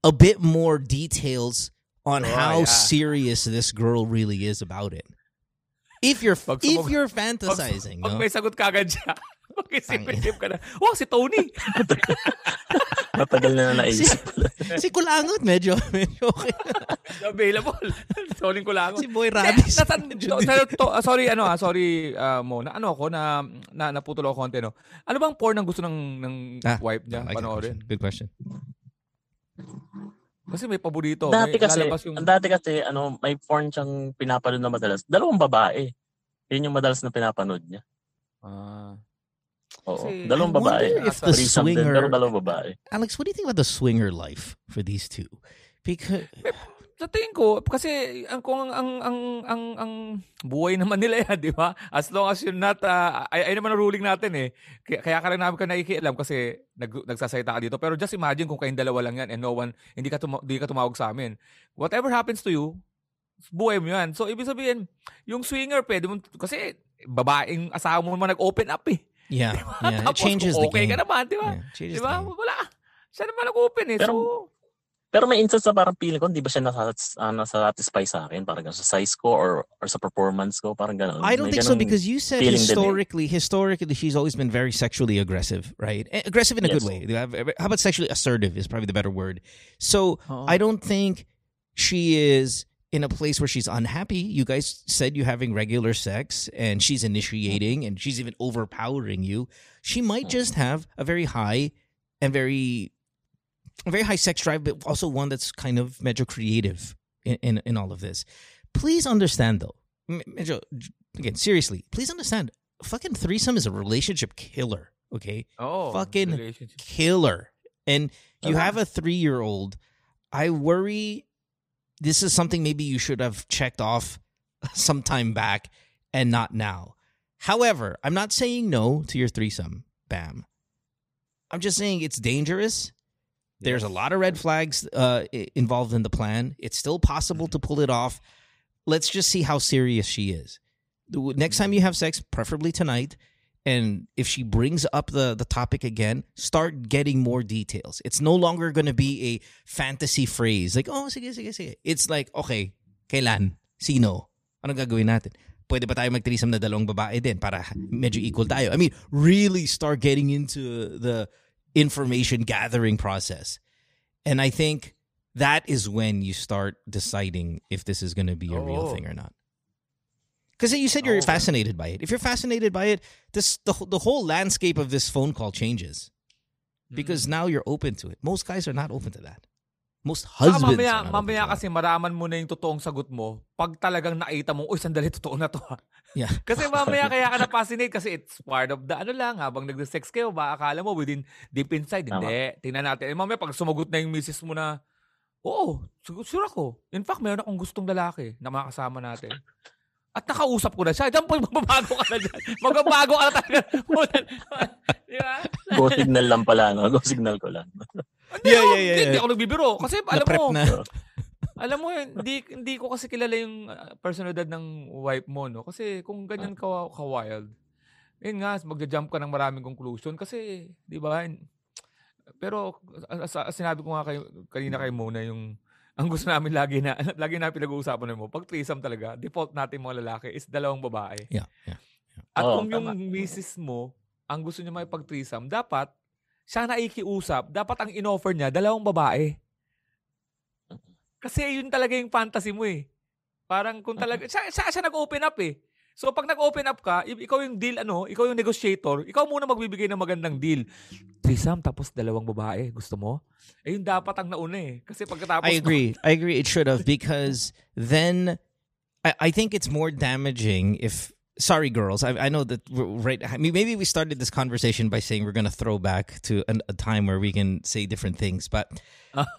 a bit more details on Oh, how yeah. serious this girl really is about it. If you're Pag if sumug- you're Pag, fantasizing, pag no? may sagot kagad siya, mag-isip-isip ka na, oh, si Tony. Matagal na na naisip. si Kulangot medyo medyo okay. Available. Sorry ko lang. si Boy Rabis. Nasan, medyo- to, to, ah, sorry, ano ah, sorry uh, mo. Na, ano ako, na, na naputol ako konti, no? Ano bang porn ang gusto ng, ng Ah, wife niya that panoorin? question. Good question. Kasi may paborito. dati may kasi, yung... ang dati kasi, ano, may porn siyang pinapanood na madalas. Dalawang babae. Yun yung madalas na pinapanood niya. Ah. Oo. Kasi- dalawang I babae. wonder if the din, swinger- pero dalawang babae. Alex, what do you think about the swinger life for these two? Because Sa tingin ko, kasi ang kung ang ang ang ang, ang buhay naman nila yan, di ba? As long as you're not, uh, ay, ay naman ang ruling natin eh. Kaya, kaya ka rin namin ka nakikialam kasi nag, nagsasalita ka dito. Pero just imagine kung kayong dalawa lang yan and no one, hindi ka, tuma- hindi ka tumawag sa amin. Whatever happens to you, buhay mo yan. So, ibig sabihin, yung swinger, pwede mo, kasi babaeng asawa mo naman nag-open up eh. yeah, yeah, it Tapos changes kung the okay game. ka naman, di ba? Yeah, changes Di the ba? Wala. Siya naman nag-open eh. Pero- so, Pero may instance na parang feeling ko, hindi ba siya nasa, uh, nasa-satisfy sa akin? Parang sa size ko or, or sa performance ko? Parang gano'n. I don't May think so because you said feeling eh. historically, historically, she's always been very sexually aggressive, right? Eh, Aggressive in a good way. How about sexually assertive is probably the better word. So Oo. I don't think she is in a place where she's unhappy. You guys said you're having regular sex and she's initiating and she's even overpowering you. She might just have a very high and very a very high sex drive, but also one that's kind of medyo creative in, in, in all of this. Please understand though. m- Medyo, again, seriously, please understand. Fucking threesome is a relationship killer. Okay, oh, fucking killer. And you Uh-huh. have a three year old. I worry this is something maybe you should have checked off some time back and not now. However, I'm not saying no to your threesome, Bam. I'm just saying it's dangerous. There's a lot of red flags uh, involved in the plan. It's still possible to pull it off. Let's just see how serious she is. The- Next time you have sex, preferably tonight, and if she brings up the the topic again, start getting more details. It's no longer going to be a fantasy phrase like, oh, sige, sige, sige. It's like, okay, kailan? Sino? Ano gagawin natin? Pwede ba tayo mag-threesome na dalawang babae din para medyo equal tayo? I mean, really start getting into the information gathering process. And I think that is when you start deciding if this is going to be a real Oh. thing or not. Because you said you're Oh. fascinated by it. If you're fascinated by it, this the, the whole landscape of this phone call changes because mm. now you're open to it. Most guys are not open to that. Most husbands mamaya, open mamaya that. kasi maraman mo na yung totoong sagot mo pag talagang nakita mo, uy, sandali, totoo na to ha. Yeah. Kasi mamaya kaya ka na-fascinate kasi it's part of the ano lang, habang nag-sex kayo, ba akala mo within deep inside, Tama. hindi. Tingnan natin. Eh, mamaya pag sumagot na yung misis mo na, oo, sure ako. In fact, meron akong gustong lalaki na makasama natin. At nakausap ko na siya. Diyan po, magbabago ka na dyan. Magbabago ka na talaga. Di ba? Go signal lang pala, no? Go signal ko lang. Hindi, Yeah, ako- yeah, yeah, hindi, hindi yeah. ako nagbibiro. Kasi alam Na-prep mo, na. alam mo, hindi, hindi ko kasi kilala yung uh, personalidad ng wife mo, no? Kasi kung ganyan ka, ka wild, yun nga, magja-jump ka ng maraming conclusion. Kasi, di ba, pero as, as- as sinabi ko nga kay, kanina kay Mona, yung ang gusto namin lagi na, lagi na pinag-uusapan mo, pag threesome talaga, default natin mga lalaki is dalawang babae. Yeah, yeah. At Oo, kung yung tama. misis mo, ang gusto niya may pag-threesome, dapat, siya naikiusap, dapat ang in-offer niya, dalawang babae. Kasi yun talaga yung fantasy mo eh. Parang kung talaga, siya, siya, siya nag-open up eh. So pag nag-open up ka, ikaw yung deal, ano, ikaw yung negotiator, ikaw muna magbibigay ng magandang deal. Threesome, tapos dalawang babae. Gusto mo? Eh yun dapat ang nauna eh. Kasi pagkatapos, I agree. I agree. It should have because then I, I think it's more damaging if sorry, girls. I, I know that we're right. I mean, maybe we started this conversation by saying we're going to throw back to an, a time where we can say different things. But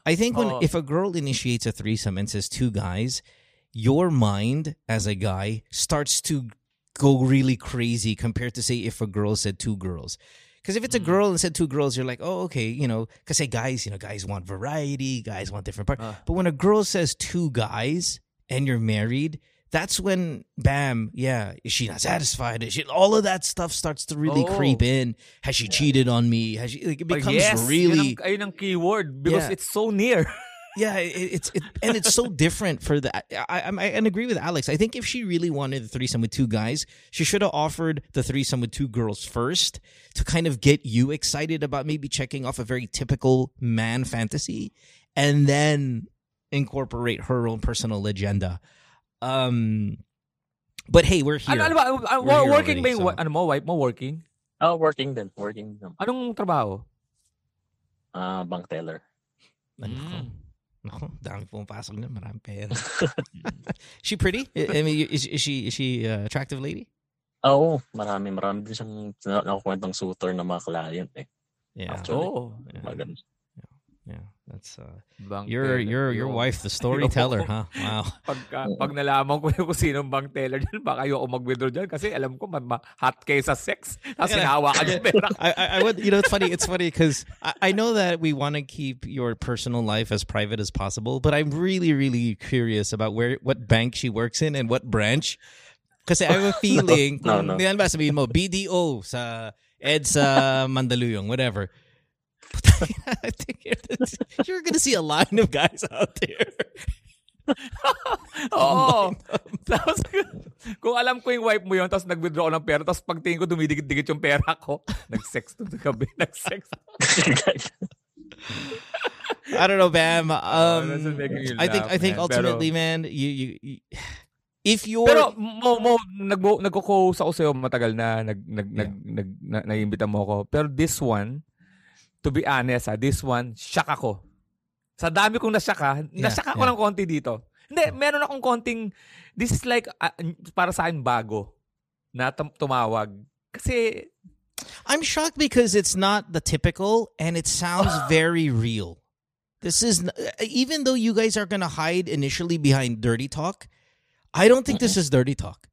I think when Oh. if a girl initiates a threesome and says two guys, your mind as a guy starts to go really crazy compared to say if a girl said two girls. Because if it's a girl and said two girls, you're like, oh, okay, you know, because say guys, you know, guys want variety, guys want different part. Ah. But when a girl says two guys and you're married, that's when, bam, yeah, is she not satisfied? Is she, all of that stuff starts to really Oh. creep in. Has she cheated on me? Has she? Like, it becomes yes, really, Yun ang, ayun ang keyword because Yeah. it's so near. yeah, it, it's it, and it's so different for the. I, I I and agree with Alex. I think if she really wanted the threesome with two guys, she should have offered the threesome with two girls first to kind of get you excited about maybe checking off a very typical man fantasy, and then incorporate her own personal agenda. Um, but hey, we're here. Ano, ano ba? Uh, We're here working ba already, yung, so- ano mo, wife mo, working? Ah, working din. Working din. Anong trabaho? Ah, bank teller. Nako. Mm. Nako, dami pumapasok na, maraming pera. she pretty? I mean, is, is she is she uh, attractive lady? Oo, marami. Marami din siyang na- nakukwentang suitor na mga client eh. Yeah. Actually. Oo. Yeah. Maganda. Yeah, that's uh, Bank your your your wife, the storyteller, huh? Wow. Pagka, pag nalaman ko kung sinong bank teller dyan, baka ayoko mag-withdraw dyan kasi alam ko ma- ma- hot case sa sex. Tapos hinahawakan yung pera. I, I, I would, you know, it's funny. It's funny because I, I know that we want to keep your personal life as private as possible, but I'm really, really curious about where, what bank she works in and what branch. Because I have a feeling, No, no. yan ba sabihin mo, BDO sa EDSA Mandaluyong, whatever. I think you're, you're gonna see a line of guys out there. Oo. tapos, kung alam ko yung wife mo yun, tapos nag-withdraw ng pera, tapos pagtingin ko dumidikit-dikit yung pera ko, nag-sex to gabi, nag-sex. I don't know, Bam. Oh, Um, you I think laugh, I think man. ultimately, man, you, you, you if you're Pero mo mo nag nagko-close ako sa'yo matagal na nag nag Yeah. nag nag na, naiimbita mo ako. Pero this one, to be honest, ha, this one shock ako. Sa dami kong nashock ha, nashock ako yeah. ng konti dito. Hindi, meron akong konting this is like ah, para sa akin bago na tum- tumawag. Kasi I'm shocked because it's not the typical and it sounds very real. This is even though you guys are going to hide initially behind dirty talk, I don't think this is dirty talk.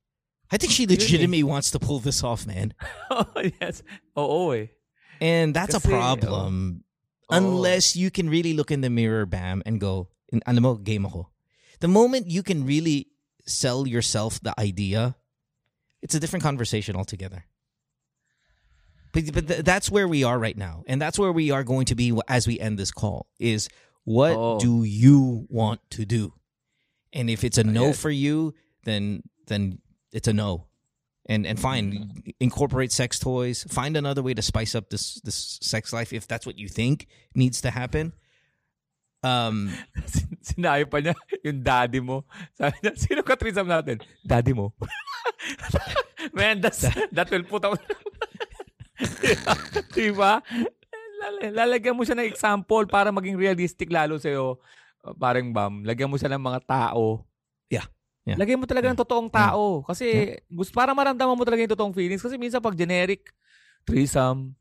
I think she legitimately wants to pull this off, man. oh, yes. Oo eh. And that's a problem oh. unless you can really look in the mirror, bam, and go, "In- alam mo, game ako. The moment you can really sell yourself the idea, it's a different conversation altogether. But, but th- that's where we are right now. And that's where we are going to be as we end this call is what Oh. do you want to do? And if it's a no yes. for you, then then it's a no. And and fine, incorporate sex toys. Find another way to spice up this this sex life if that's what you think needs to happen. Um, Sin- Sinabi pa niya yung daddy mo. Sabi niya, sino ka threesome natin? Daddy mo. Man, that's, that will put out... diba? Lalagyan mo siya ng example para maging realistic lalo sa'yo. Parang bam, lagyan mo siya ng mga tao. Yeah. Yeah. Lagyan mo talaga ng totoong tao. Kasi gusto, para maramdaman mo talaga yung totoong feelings. Kasi minsan pag generic, threesome,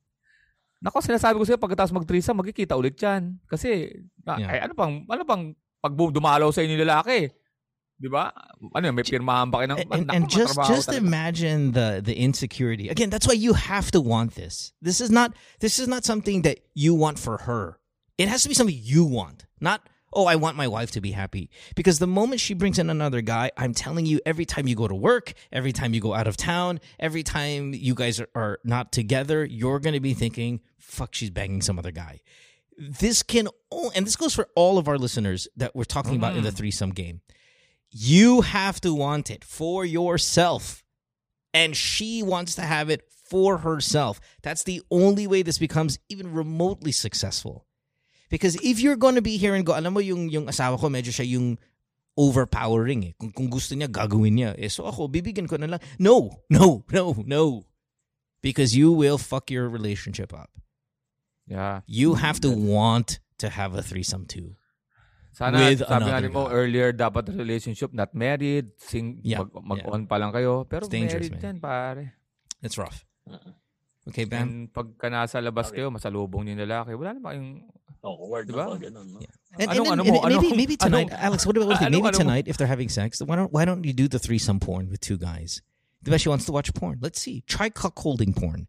Nako, sinasabi ko sa'yo, pagkatapos mag-threesome, magkikita ulit yan. Kasi, ah, Yeah. ay, ano pang, ano pang, pag dumalaw sa inyo lalaki, di ba? Ano may pirmahan ba kayo ng, and, and just just talaga. imagine the the insecurity again that's why you have to want this this is not this is not something that you want for her it has to be something you want not oh i want my wife to be happy because the moment she brings in another guy i'm telling you every time you go to work every time you go out of town every time you guys are, are not together you're going to be thinking fuck she's banging some other guy this can oh, and this goes for all of our listeners that we're talking about in the mm-hmm. threesome game you have to want it for yourself. And she wants to have it for herself. That's the only way this becomes even remotely successful. Because if you're going to be here and go, alam mo yung, yung asawa ko, medyo siya yung overpowering eh. Kung, kung gusto niya, gagawin niya. Eh, so ako, bibigyan ko na lang. No, no, no, no. Because you will fuck your relationship up. Yeah. You have to want to have a threesome too. Sana, with sabi nga another rin mo guy. earlier, dapat relationship, not married, sing, Yeah, mag, mag-on pa lang kayo. Pero It's dangerous, married man. yan, pare. It's rough. Mm. Okay, Bam. And pagka nasa labas Okay. kayo, masalubong niyo yung lalaki, wala naman kayong... Awkward Diba? na pa, ganun, no? Yeah. And, Anong- and, ano and mo? maybe maybe tonight, anong- Alex. What about what do you anong- maybe ano tonight if they're having sex? Why don't why don't you do the threesome porn with two guys? Diba she wants to watch porn. Let's see. Try cuckolding porn.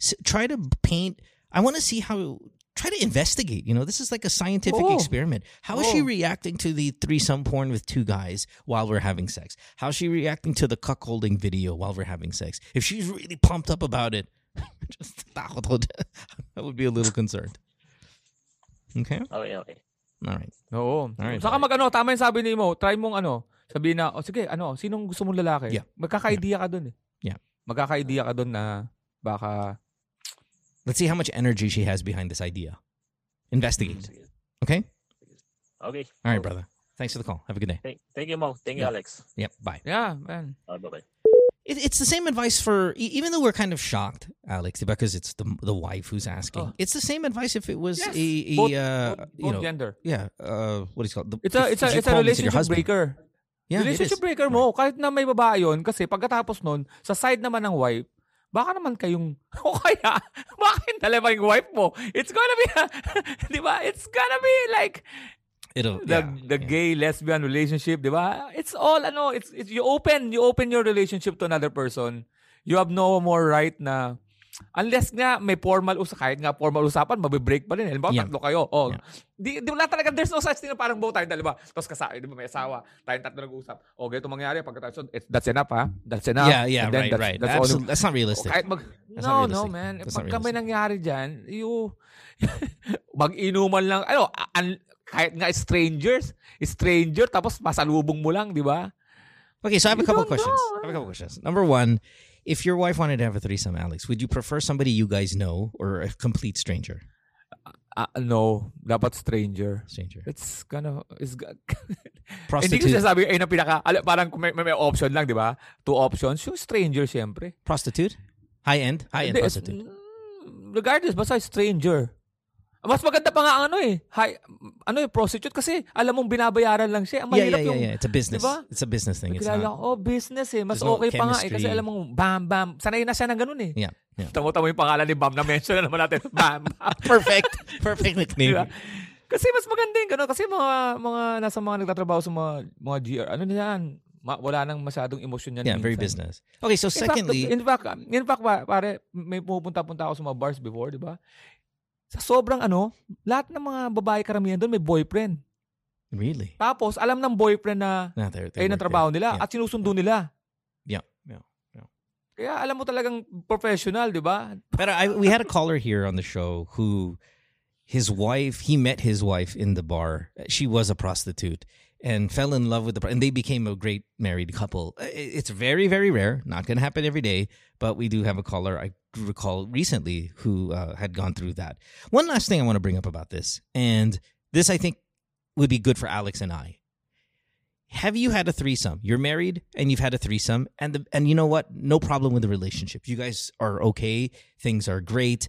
S- try to paint. I want to see how. Try to investigate. You know, this is like a scientific Oh. experiment. How is she Oh. reacting to the threesome porn with two guys while we're having sex? How's she reacting to the cuckolding video while we're having sex? If she's really pumped up about it, just takot ako dyan. I would be a little concerned. Okay. Okay, okay. All right. Oo. Alright, Saka alright. mag ano, tama yung sabi ni Mo, try mong ano, sabihin na, oh sige, ano, sinong gusto mong lalaki? Yeah. Magkaka-idea ka dun eh. Yeah. Magkaka-idea ka dun na baka, Let's see how much energy she has behind this idea. Investigate. Okay? Okay. All right, brother. Thanks for the call. Have a good day. Thank, thank you, Mo. Thank you, Yeah. Alex. Yep. Bye. yeah, man. Uh, bye-bye. It, it's the same advice for, even though we're kind of shocked, Alex, because it's the the wife who's asking. Oh. It's the same advice if it was Yes. a, a Both- uh, both, you both know, gender. yeah, uh, what is it called? The, It's a, it's a, it's a call this your relationship breaker. Yeah, relationship breaker mo, kahit na may babae yun, kasi pagkatapos nun, sa side naman ng wife, baka naman kayong, o kaya, bakit dalawa yung wife mo? It's gonna be, di ba? It's gonna be like, It'll, the yeah, the yeah. gay lesbian relationship, 'di ba? It's all ano, it's, it's you open you open your relationship to another person. You have no more right na unless nga may formal usapan, kahit nga formal usapan, mabe-break pa rin. Halimbawa, Yeah. tatlo kayo. Oh, Yeah. di, di wala talaga, there's no such thing na parang buo tayong dalawa. Tapos kasama, di ba, may asawa. Tayong tatlo nag-uusap. O, ganito mangyari. Pagkatapos, it's, that's enough, ha? That's enough. Yeah, yeah, right, that's, right. That's only- that's not realistic. kahit mag, That's no, no, man. That's Pagka may nangyari dyan, you, mag-inuman lang, ano, an, kahit nga strangers, stranger, tapos masalubong mo lang, di ba? Okay, so I have a couple questions. know. I have a couple questions. Number one, if your wife wanted to have a threesome, Alex, would you prefer somebody you guys know or a complete stranger? Ah, no, dapat stranger. Stranger. It's gonna, it's ga- Hindi ko Prostitute. sinasabi, ay na pinaka, parang may, may, may option lang, di ba? Two options, yung stranger, siyempre. prostitute? High end? High end Hindi, it's- prostitute. regardless, basta stranger. Mas maganda pa nga ang ano eh, high, ano eh, prostitute kasi alam mong binabayaran lang siya. Ang Yeah, mahirap yeah, yeah, yung, yeah. It's a business. Diba? It's a business thing. It's not. oh, business eh. Mas There's no okay pa nga eh. Kasi alam mong, bam, bam. Sanay na siya ng ganun eh. Yeah, yeah. Tamo-tamo yung pangalan ni Bam na mention na naman natin. Bam, bam. Perfect. Perfect nickname. Diba? Kasi mas maganda yung ganun. Kasi mga, mga, nasa mga nagtatrabaho sa mga, mga GR, ano na yan, ma- wala nang masyadong emosyon yan. Yeah, very minsan. business. Okay, so In fact, secondly, in fact, in fact, pa- pare, may pupunta-punta ako sa mga bars before, di ba? Sa sobrang ano, lahat ng mga babae karamihan doon may boyfriend. really? Tapos, alam ng boyfriend na No, they're, they ayun ang trabaho nila Yeah. at sinusundo nila. Yeah, yeah. Kaya alam mo talagang professional, di ba? But I, we had a caller here on the show who his wife, he met his wife in the bar. She was a prostitute and fell in love with the, and they became a great married couple. It's very, very rare. Not going to happen every day, but we do have a caller I recall recently who uh, had gone through that. One last thing I want to bring up about this, and this I think would be good for Alex and I. Have you had a threesome? You're married and you've had a threesome, and the and you know what? No problem with the relationship. You guys are okay. Things are great.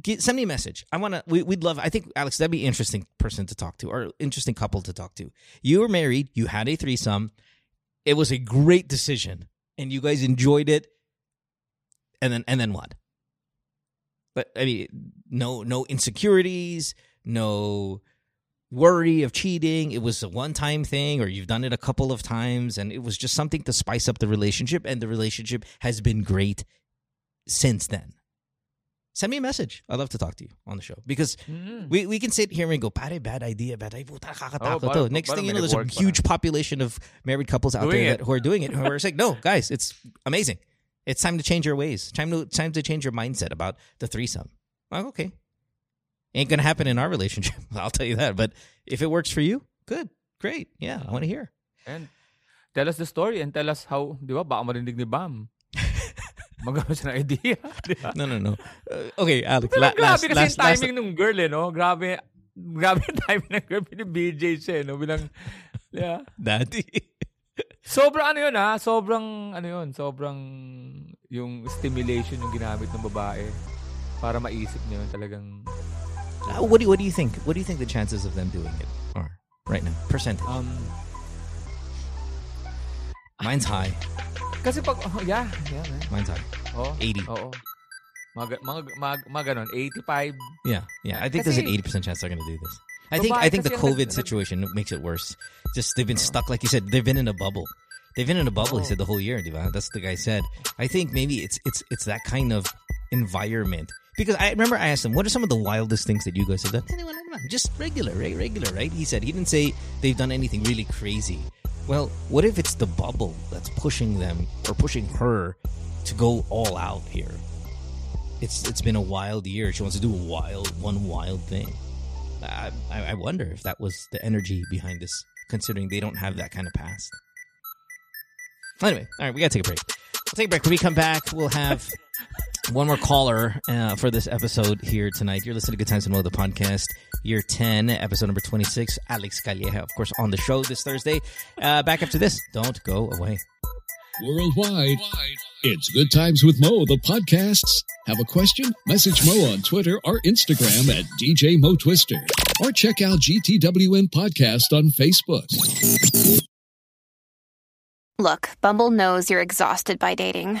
Get, send me a message. I want to. We, we'd love. I think Alex, that'd be an interesting person to talk to, or interesting couple to talk to. You were married. You had a threesome. It was a great decision, and you guys enjoyed it. And then and then what? But I mean, no no insecurities, no worry of cheating. It was a one time thing, or you've done it a couple of times, and it was just something to spice up the relationship, and the relationship has been great since then. Send me a message. I'd love to talk to you on the show because mm. we, we can sit here and go, pare, bad idea, bad idea. Oh, to." Oh. Next thing you know, there's a huge population of married couples out Doing there that, who are doing it. Who are like, no, guys, it's amazing. It's time to change your ways. Time to time to change your mindset about the threesome. Like, okay, ain't gonna happen in our relationship. I'll tell you that. But if it works for you, good, great. Yeah, I want to hear. And tell us the story and tell us how, di ba, baka marinig ni Bam. Magkaroon siya ng idea. No, no, no. Uh, okay, Alex. Pero la- grabe last, kasi last, yung last, timing ng girl eh, no? Grabe, grabe timing ng girl. BJ siya, eh, no? Bilang, yeah. daddy. Sobrang ano yun, ha? Sobrang, ano yun, sobrang yung stimulation yung ginamit ng babae para maisip niya yun talagang Uh, what do what do you think? What do you think the chances of them doing it are? right now? Percentage. Um, Mine's high. Kasi pag, oh, yeah, yeah, man. Mine's high. Oh, 80. Oo. Mga, mga, mga, mga ganon, 85. Yeah, yeah. I think there's an Kasi- eighty percent chance they're gonna do this. I think I think the kasi COVID situation makes it worse. Just they've been stuck, like you said, they've been in a bubble. They've been in a bubble. He Oh. said the whole year, diba? That's what the guy said. I think maybe it's it's it's that kind of environment. Because I remember I asked him, what are some of the wildest things that you guys have done? "Eh, wala naman. Just regular, right? Regular, right? He said he didn't say they've done anything really crazy. Well, what if it's the bubble that's pushing them or pushing her to go all out here? It's it's been a wild year. She wants to do a wild one wild thing. I, I wonder if that was the energy behind this, considering they don't have that kind of past. Anyway, all right, we gotta take a break. We'll take a break. When we come back, we'll have one more caller uh, for this episode here tonight. You're listening to Good Times and Mo, the podcast, year 10, episode number 26. Alex Calleja, of course, on the show this Thursday. Uh, back after this. Don't go away. Worldwide, it's Good Times with Mo, the podcasts. Have a question? Message Mo on Twitter or Instagram at DJ Mo Twister. Or check out GTWM Podcast on Facebook. Look, Bumble knows you're exhausted by dating.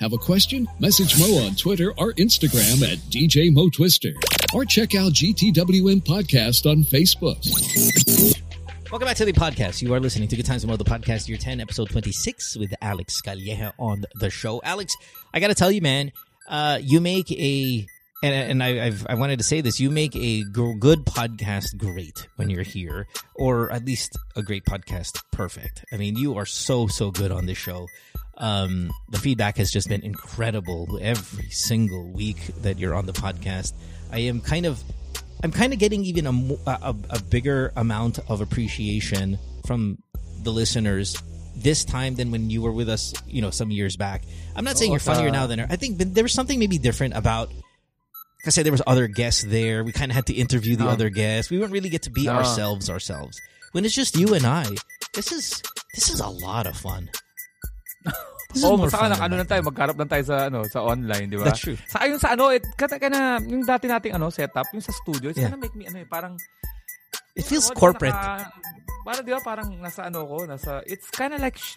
Have a question? Message Mo on Twitter or Instagram at DJ Mo Twister. Or check out GTWM Podcast on Facebook. Welcome back to the podcast. You are listening to Good Times and Mo, the podcast, year 10, episode 26, with Alex Calleja on the show. Alex, I got to tell you, man, uh, you make a, and, and I, I've, I wanted to say this, you make a good podcast great when you're here, or at least a great podcast perfect. I mean, you are so, so good on this show. Um, the feedback has just been incredible every single week that you're on the podcast. I am kind of I'm kind of getting even a, a a bigger amount of appreciation from the listeners this time than when you were with us, you know, some years back. I'm not saying Oo, you're funnier sa- now than I think there was something maybe different about. Because there was other guests there, we kind of had to interview the No. other guests. We wouldn't really get to be No. ourselves ourselves. When it's just you and I, this is this is a lot of fun. Oh, fun na, ano lang tayo, magkarap lang tayo sa ano, sa online, di ba? That's true. Sa yung sa ano, it, kata ka na, yung dati nating ano, setup, yung sa studio, it's Yeah. gonna make me ano eh, parang It feels Ano, corporate. Naka, parang di ba, parang nasa ano ko, nasa, it's kind of like, sh-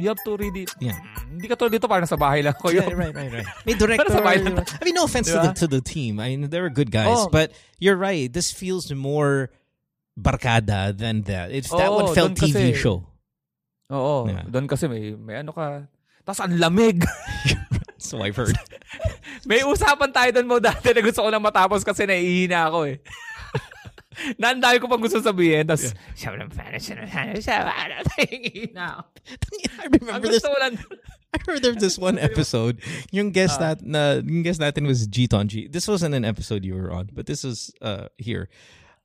you have to really, Yeah. hindi ka tulad dito, parang nasa bahay lang ko. Yeah, Yung, right, right, right. May director. Pero sabay lang I mean, no offense to the Diba? to the team. I mean, they were good guys, Oh. but you're right. This feels more barkada than that. It's that Oo, one felt doon TV kasi- show. Oo, Yeah. doon kasi may, may ano ka, tapos ang lamig. So I've heard. may usapan tayo doon mo dati na gusto ko lang matapos kasi naiihina ako eh. Naandayo ko pang gusto sabihin, tapos, siya lang, siya lang, siya lang, naiihina ako. I Ang remember this. lang, I heard was this one episode. Yung guest Ah. that na yung guest natin was G Tonji. This wasn't an episode you were on, but this was uh here.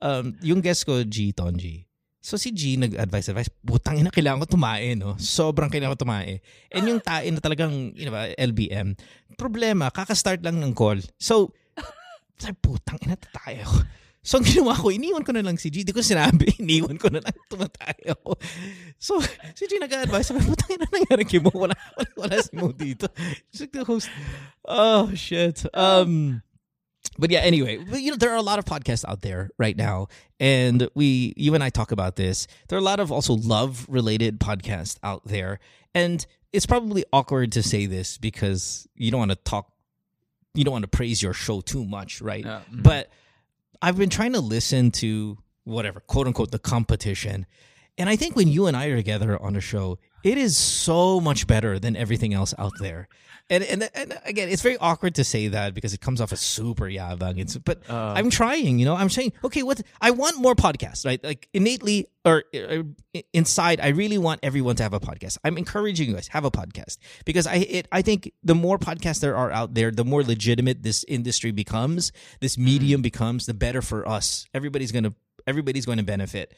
Um, yung guest ko G Tonji. So si G nag-advise advice, butang ina kailangan ko tumae, no? Sobrang kailangan ko tumae. And yung tae na talagang, you know, LBM. Problema, kaka-start lang ng call. So, sabi, putang ina, tatae ako. So, ang ginawa ko, iniwan ko na lang si G. Di ko sinabi, iniwan ko na lang, tumatay ako. So, si G nag-advise, sabi, putang ina nangyari kay Mo. Wala, wala, wala si Mo dito. She's the host. Oh, shit. Um, but yeah, anyway, but, you know, there are a lot of podcasts out there right now, and we, you and I talk about this. There are a lot of also love-related podcasts out there, and it's probably awkward to say this because you don't want to talk, you don't want to praise your show too much, right? Yeah. Mhm. But I've been trying to listen to whatever, quote unquote, the competition. And I think when you and I are together on a show, it is so much better than everything else out there. And and, and again, it's very awkward to say that because it comes off as super yabang. It's, but Uh. I'm trying, you know, I'm saying, okay, what I want more podcasts, right? Like innately or uh, inside, I really want everyone to have a podcast. I'm encouraging you guys have a podcast because I it, I think the more podcasts there are out there, the more legitimate this industry becomes, this medium becomes, the better for us. Everybody's gonna everybody's going to benefit.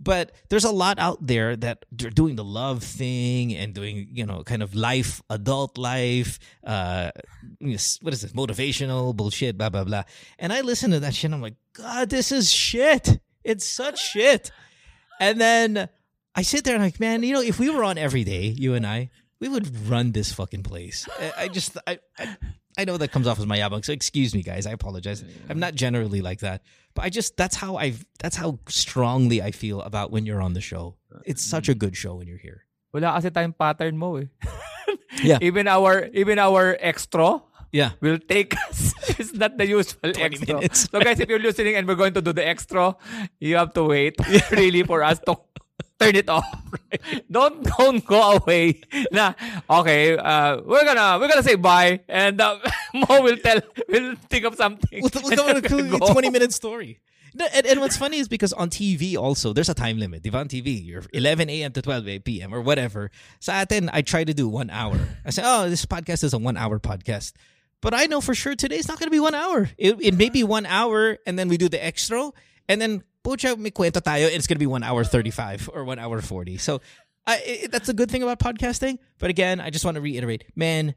But there's a lot out there that they're doing the love thing and doing you know kind of life adult life uh what is this motivational bullshit blah blah blah. And i listen to that shit and i'm like god this is shit. It's such shit. And then i sit there and I'm like man you know if we were on every day you and i we would run this fucking place. I, I just I, I I know that comes off as my yabang, so excuse me, guys. I apologize. I'm not generally like that, but I just that's how I that's how strongly I feel about when you're on the show. It's such a good show when you're here. Wala kasi tayong pattern mo eh. Yeah. even our even our extra Yeah, will take us. it's not the usual 20 extra. minutes. So guys, if you're listening and we're going to do the extra, you have to wait really for us to turn it off. don't don't go away. Na okay, uh, we're gonna we're gonna say bye, and uh, Mo will tell will think of something. And at we're a go. 20 minute story. No, And, and what's funny is because on TV also, there's a time limit. Diba on TV, you're 11 a.m. to 12 p.m. or whatever. Sa atin, I try to do one hour. I say, oh, this podcast is a one hour podcast. But I know for sure today's not going to be one hour. It, it may be one hour and then we do the extra. And then, pucha, may kwento tayo. and It's going to be one hour 35 or one hour 40. So I, it, that's a good thing about podcasting. But again, I just want to reiterate, man,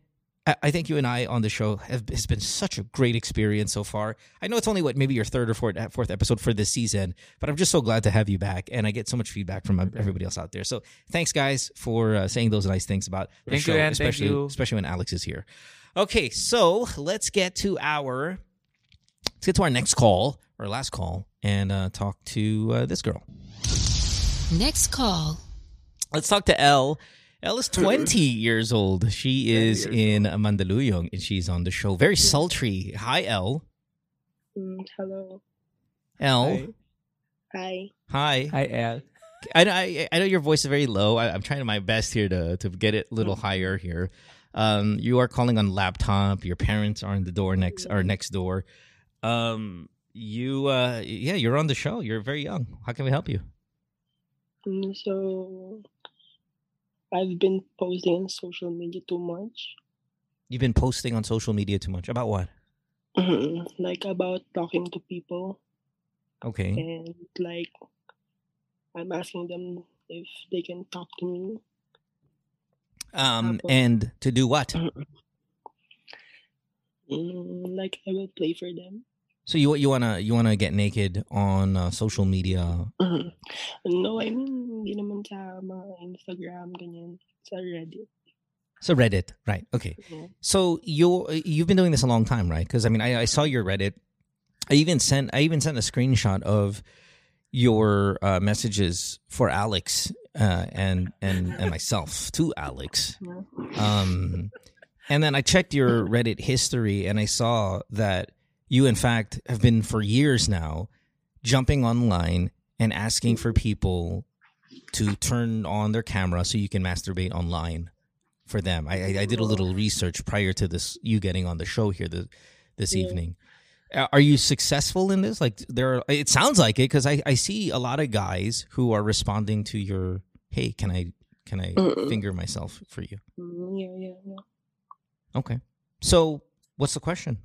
I I think you and I on the show have has been such a great experience so far. I know it's only what maybe your third or fourth fourth episode for this season, but I'm just so glad to have you back, and I get so much feedback from everybody else out there. So thanks, guys, for uh, saying those nice things about the Thank show, you, Ann. Especially you. especially when Alex is here. Okay, so let's get to our let's get to our next call, our last call, and uh, talk to uh, this girl. Next call. Let's talk to Elle. Elle is 20 years old. She is in Mandaluyong and she's on the show. Very sultry. Hi, Elle. Mm, hello. Elle. Hi. Hi. Hi, El. I, I, I know your voice is very low. I, I'm trying my best here to, to get it a little higher here. Um, you are calling on laptop. Your parents are in the door next or next door. Um, you uh, yeah, you're on the show. You're very young. How can we help you? Mm, so, I've been posting on social media too much. You've been posting on social media too much. About what? like about talking to people Okay. and like I'm asking them if they can talk to me. Um, and to do what? Mm, like I will play for them. So you you wanna you wanna get naked on uh, social media? no, I mean, hindi naman sa mga Instagram, ganyan. Sa Reddit. So Reddit, right? Okay. Yeah. So you you've been doing this a long time, right? Because I mean, I, I saw your Reddit. I even sent I even sent a screenshot of your uh, messages for Alex uh, and and and myself to Alex. Um, and then I checked your Reddit history, and I saw that you, in fact, have been for years now jumping online and asking for people to turn on their camera so you can masturbate online for them. I, I, did a little research prior to this you getting on the show here the, this Yeah. evening. Uh, Are you successful in this? Like there, are, it sounds like it because I, I see a lot of guys who are responding to your hey, can I can I Mm-mm. finger myself for you? Mm, yeah, yeah, yeah. Okay. So what's the question?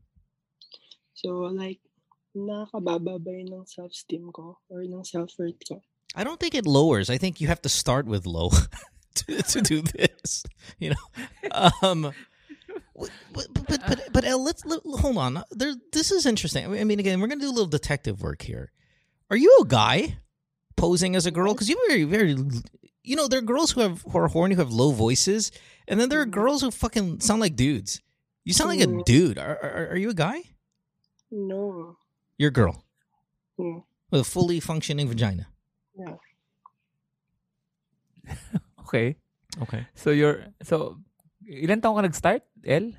So, like, nakakababa ba yun ng self-esteem ko or ng self-worth ko? I don't think it lowers. I think you have to start with low to, to do this. You know, um, but but but but, El, let's let, hold on. There, this is interesting. I mean, again, we're gonna do a little detective work here. Are you a guy posing as a girl? Because you're very very. You know, there are girls who have who are horny who have low voices, and then there are girls who fucking sound like dudes. You sound like a dude. Are, are are you a guy? No. You're girl Yeah. with a fully functioning vagina. Yeah. Okay. Okay. So you're so ilan taong ka nag-start, El?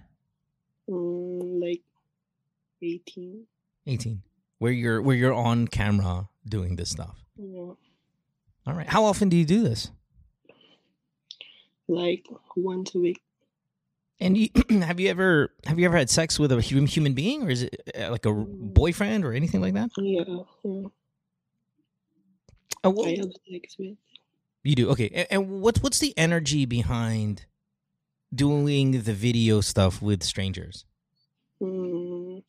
Mm, like 18. 18 where you're where you're on camera doing this stuff Yeah. all right how often do you do this Like once a week. And you, have you ever have you ever had sex with a human human being or is it uh, like a boyfriend or anything like that Yeah. yeah. oh, well, I have sex with. you do okay and, and what's what's the energy behind doing the video stuff with strangers Mm,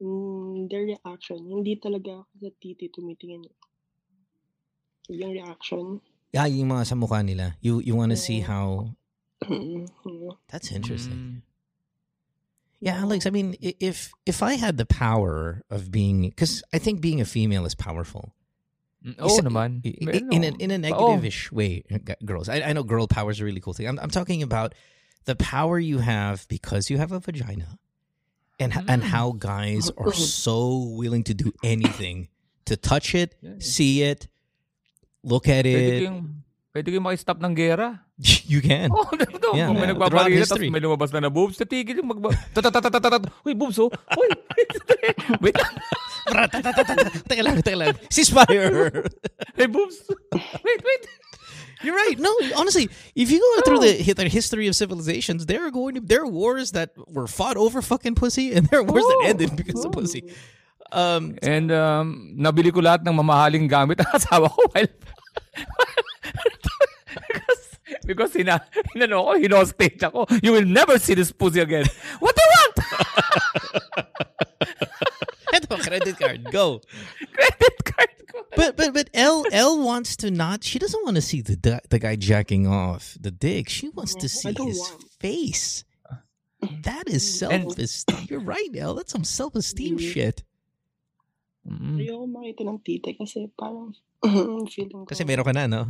mm, their reaction. Hindi talaga ako sa titi tumitingin. yung reaction. Yeah, yung mga sa mukha nila. You you want to see how That's interesting. Mm. Yeah, Alex, I mean, if if I had the power of being cuz I think being a female is powerful. Mm, You Oo naman. I- in a, in a negative-ish way, uh, girls. I, I know girl power is a really cool thing. I'm, I'm talking about the power you have because you have a vagina, and h- and Mm. how guys are so willing to do anything to touch it, see it, look at it. Pwede kayong makistop ng gera. you can. Oh, ito. Yeah, Kung may yeah. Throughout tapos may lumabas na na boobs, tatigil yung magba... Uy, boobs, oh. Uy. Wait lang. Teka lang, teka lang. Ceasefire. Hey, boobs. Wait, wait. You're right. No, honestly, if you go through the, the history of civilizations, there are going to there are wars that were fought over fucking pussy, and there are wars that Oh. ended because of pussy. Um, And um, nabili ko lahat ng mamahaling gamit ng asawa ko while... because, in a because sina, hinano ko, hinostage ako. You will never see this pussy again. What do you want? Eto, credit card, go. Credit card ko. But but but L L wants to not. She doesn't want to see the the, the guy jacking off the dick. She wants to see his want. face. That is self esteem. You're right, L. That's some self esteem Mhm. shit. Mm. Ayoko makita ng tite kasi parang feeling ko. Kasi meron ka na, no?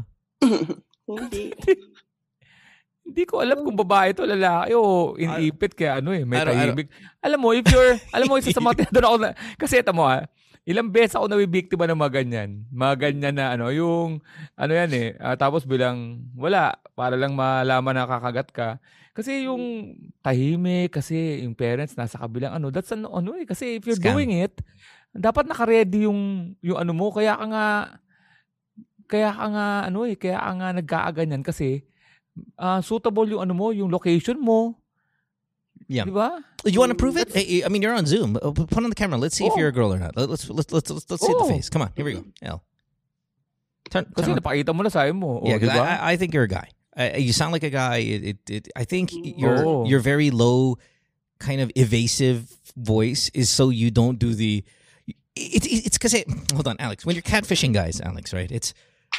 Hindi. Hindi ko alam kung babae to lalaki o inipit kaya ano eh, may don't- tahimik. Alam mo, if you're, alam mo, isa sa mga tinadon ako na, kasi ito mo ha, ilang beses ako nabibiktima ng mga ganyan. Mga ganyan na ano, yung, ano yan eh, ah, tapos bilang, wala, para lang malaman na kakagat ka. Kasi yung tahimik, kasi yung parents nasa kabilang ano, that's ano, ano eh, kasi if you're Scam. doing it, dapat naka-ready yung, yung ano mo, kaya ka nga, kaya ka nga, ano eh, kaya ka nga nagkaaganyan kasi, ah, suitable yung ano mo, yung location mo. Yeah. Di ba? You want to prove it? Hey, I mean, you're on Zoom. Uh, Put on the camera. Let's see if Oh. you're a girl or not. Let- Let's let's let's let's, let's see the Oh. face. Come on, here we go. L. Turn, Kasi turn on. napakita mo na sa mo. Yeah, oh, di 'cause ba? I, I- I think you're a guy. Uh, you sound like a guy. It, it, it, I think your Oh. your very low, kind of evasive voice is so you don't do the. It, it, it's because hold on, Alex. When you're catfishing guys, Alex, right? It's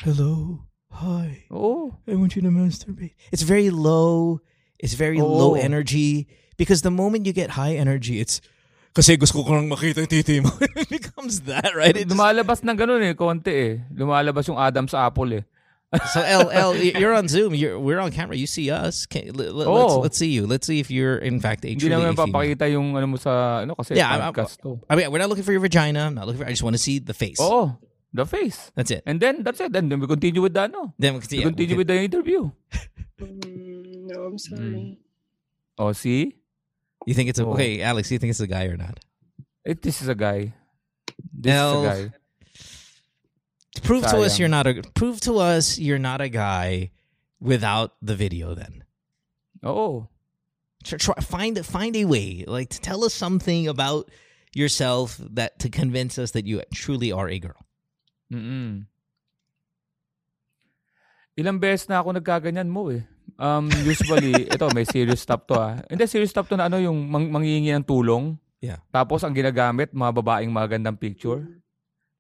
hello, hi, Oh. I want you to masturbate. It's very low. It's very low Oh. energy because the moment you get high energy, it's kasi gusto ko lang makita yung titi mo. it becomes that, right? It just- Lumalabas ng ganun eh, konti eh. Lumalabas yung Adam sa apple eh. So L L, you're on Zoom. You're we're on camera. You see us. Can, let, us Oh. let's see you. Let's see if you're in fact a Hindi naman papakita yung ano mo sa, ano kasi Yeah, I'm- I'm- to. I mean, we're not looking for your vagina. I'm not looking for. I just want to see the face. Oo. The face. That's it. And then, that's it. Then, then we continue with the no. Then we can see. We continue with the interview. Mm, no, I'm sorry. Oh, see? You think it's a Oh. okay, Alex? You think it's a guy or not? It, this is a guy. This L- is a guy. Prove to us you're not a. Prove to us you're not a guy without the video. Then Oh. try, try, find find a way. Like to tell us something about yourself that to convince us that you truly are a girl. Mm-mm. Ilang beses na ako nagkaganyan mo eh. Um, usually, ito, may serious stop to ah. Hindi, serious stop to na ano, yung mang manghihingi ng tulong. Yeah. Tapos, ang ginagamit, mga babaeng magandang picture.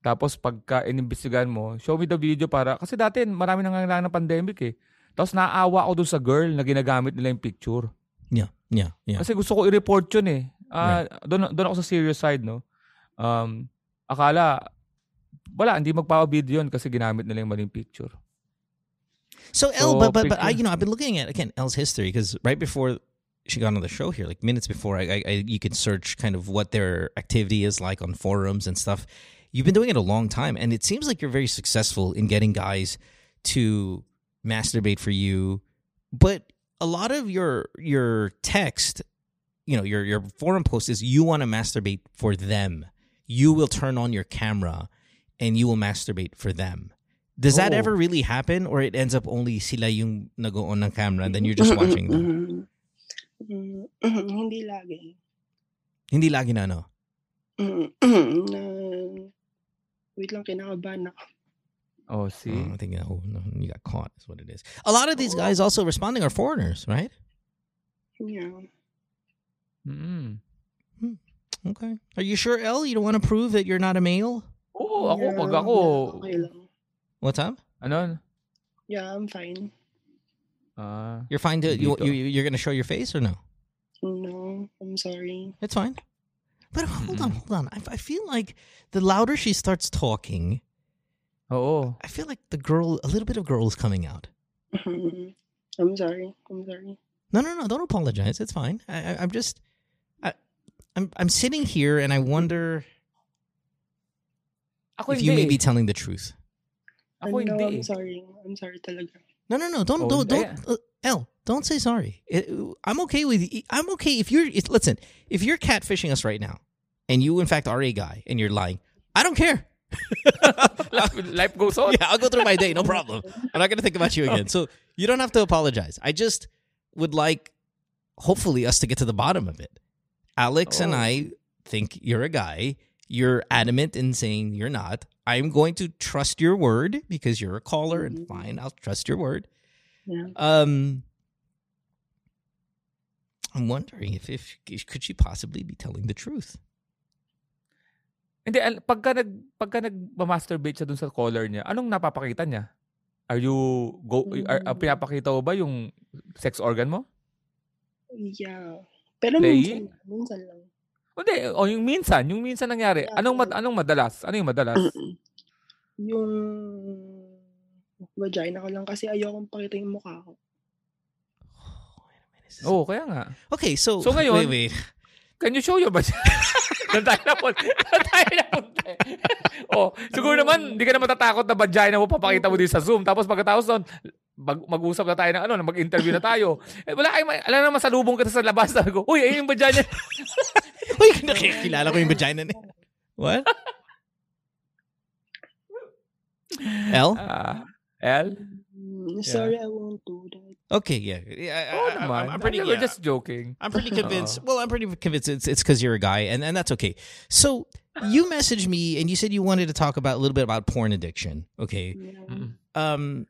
Tapos, pagka inimbestigahan mo, show me the video para, kasi dati, marami nangangailangan ng pandemic eh. Tapos, naawa ako dun sa girl na ginagamit nila yung picture. Yeah, yeah, yeah. Kasi gusto ko i-report yun eh. Ah, doon doon ako sa serious side, no? Um, akala, wala, hindi magpapa-video yun kasi ginamit nila yung maling picture. So L, So, but but but I, you know, I've been looking at again L's history because right before she got on the show here, like minutes before, I, I, I you can search kind of what their activity is like on forums and stuff. You've been doing it a long time, and it seems like you're very successful in getting guys to masturbate for you. But a lot of your your text, you know, your your forum post is you want to masturbate for them. You will turn on your camera, and you will masturbate for them. Does that Oh. ever really happen, or it ends up only sila yung nag-on ng camera, and then you're just watching them? Mm, mm, hindi lagi. Hindi lagi na ano. Mm, na, wait lang, kinakabahan ako. Oh, see? Oh, I think oh, no, you got caught. Is what it is. A lot of these guys also responding are foreigners, right? Yeah. Mm. Okay. Are you sure, L? You don't want to prove that you're not a male? Oo, ako, Yeah, pag ako, yeah, okay lang. What's up? Ano? Yeah, I'm fine. Ah. You're fine to You, you, you're gonna show your face or no? No, I'm sorry. It's fine. But hold on, hold on. I, I feel like the louder she starts talking, Oh. I feel like the girl, a little bit of girl is coming out. I'm sorry. I'm sorry. No, no, no. Don't apologize. It's fine. I, I, I'm just, I, I'm, I'm sitting here and I wonder Ako if hindi. you may eh. be telling the truth. Ako no, hindi. I'm eh. sorry. I'm sorry talaga. No, no, no. Don't, Oh, don't, don't. hindi. Uh, L, don't say sorry. It, I'm okay with. I'm okay if you're. If, listen, if you're catfishing us right now, and you in fact are a guy, and you're lying, I don't care. life, life goes on. yeah, I'll go through my day, no problem. I'm not gonna think about you again. So you don't have to apologize. I just would like, hopefully, us to get to the bottom of it. Alex and Oh. I think you're a guy. You're adamant in saying you're not. I'm going to trust your word because you're a caller, and mm-hmm. fine, I'll trust your word. Yeah. Um, I'm wondering if, if could she possibly be telling the truth? Hindi, al- pagka nag pagka nag-masturbate siya dun sa caller niya, anong napapakita niya? Are you go are, are- pinapakita mo ba yung sex organ mo? Yeah. Pero Playing? minsan, minsan lang. Hindi, o yung minsan, yung minsan nangyari. Yeah. Anong mad- anong madalas? Ano yung madalas? yung vagina ko lang kasi ayokong pakita yung mukha ko. Oo, kaya nga. Okay, so So ngayon- wait, wait. Can you show your vagina? Doon tayo na punta. Doon tayo na punta. oh, siguro naman, hindi ka na matatakot na vagina mo papakita mo din sa Zoom. Tapos pagkatapos doon, mag- mag-usap na tayo ng ano, na mag-interview na tayo. Eh, wala kayong, alam naman, salubong kita sa labas. Sabi ko, uy, ayun yung vagina. Uy, nakikilala ko yung vagina niya. What? L? Ah, L? Mm, sorry, I won't do that. Okay, yeah. yeah I, Oo I, naman. I'm, I'm pretty. We're yeah. just joking. I'm pretty convinced. well, I'm pretty convinced it's it's because you're a guy, and, and that's okay. So you messaged me and you said you wanted to talk about a little bit about porn addiction. Okay. Yeah. Um, w- w-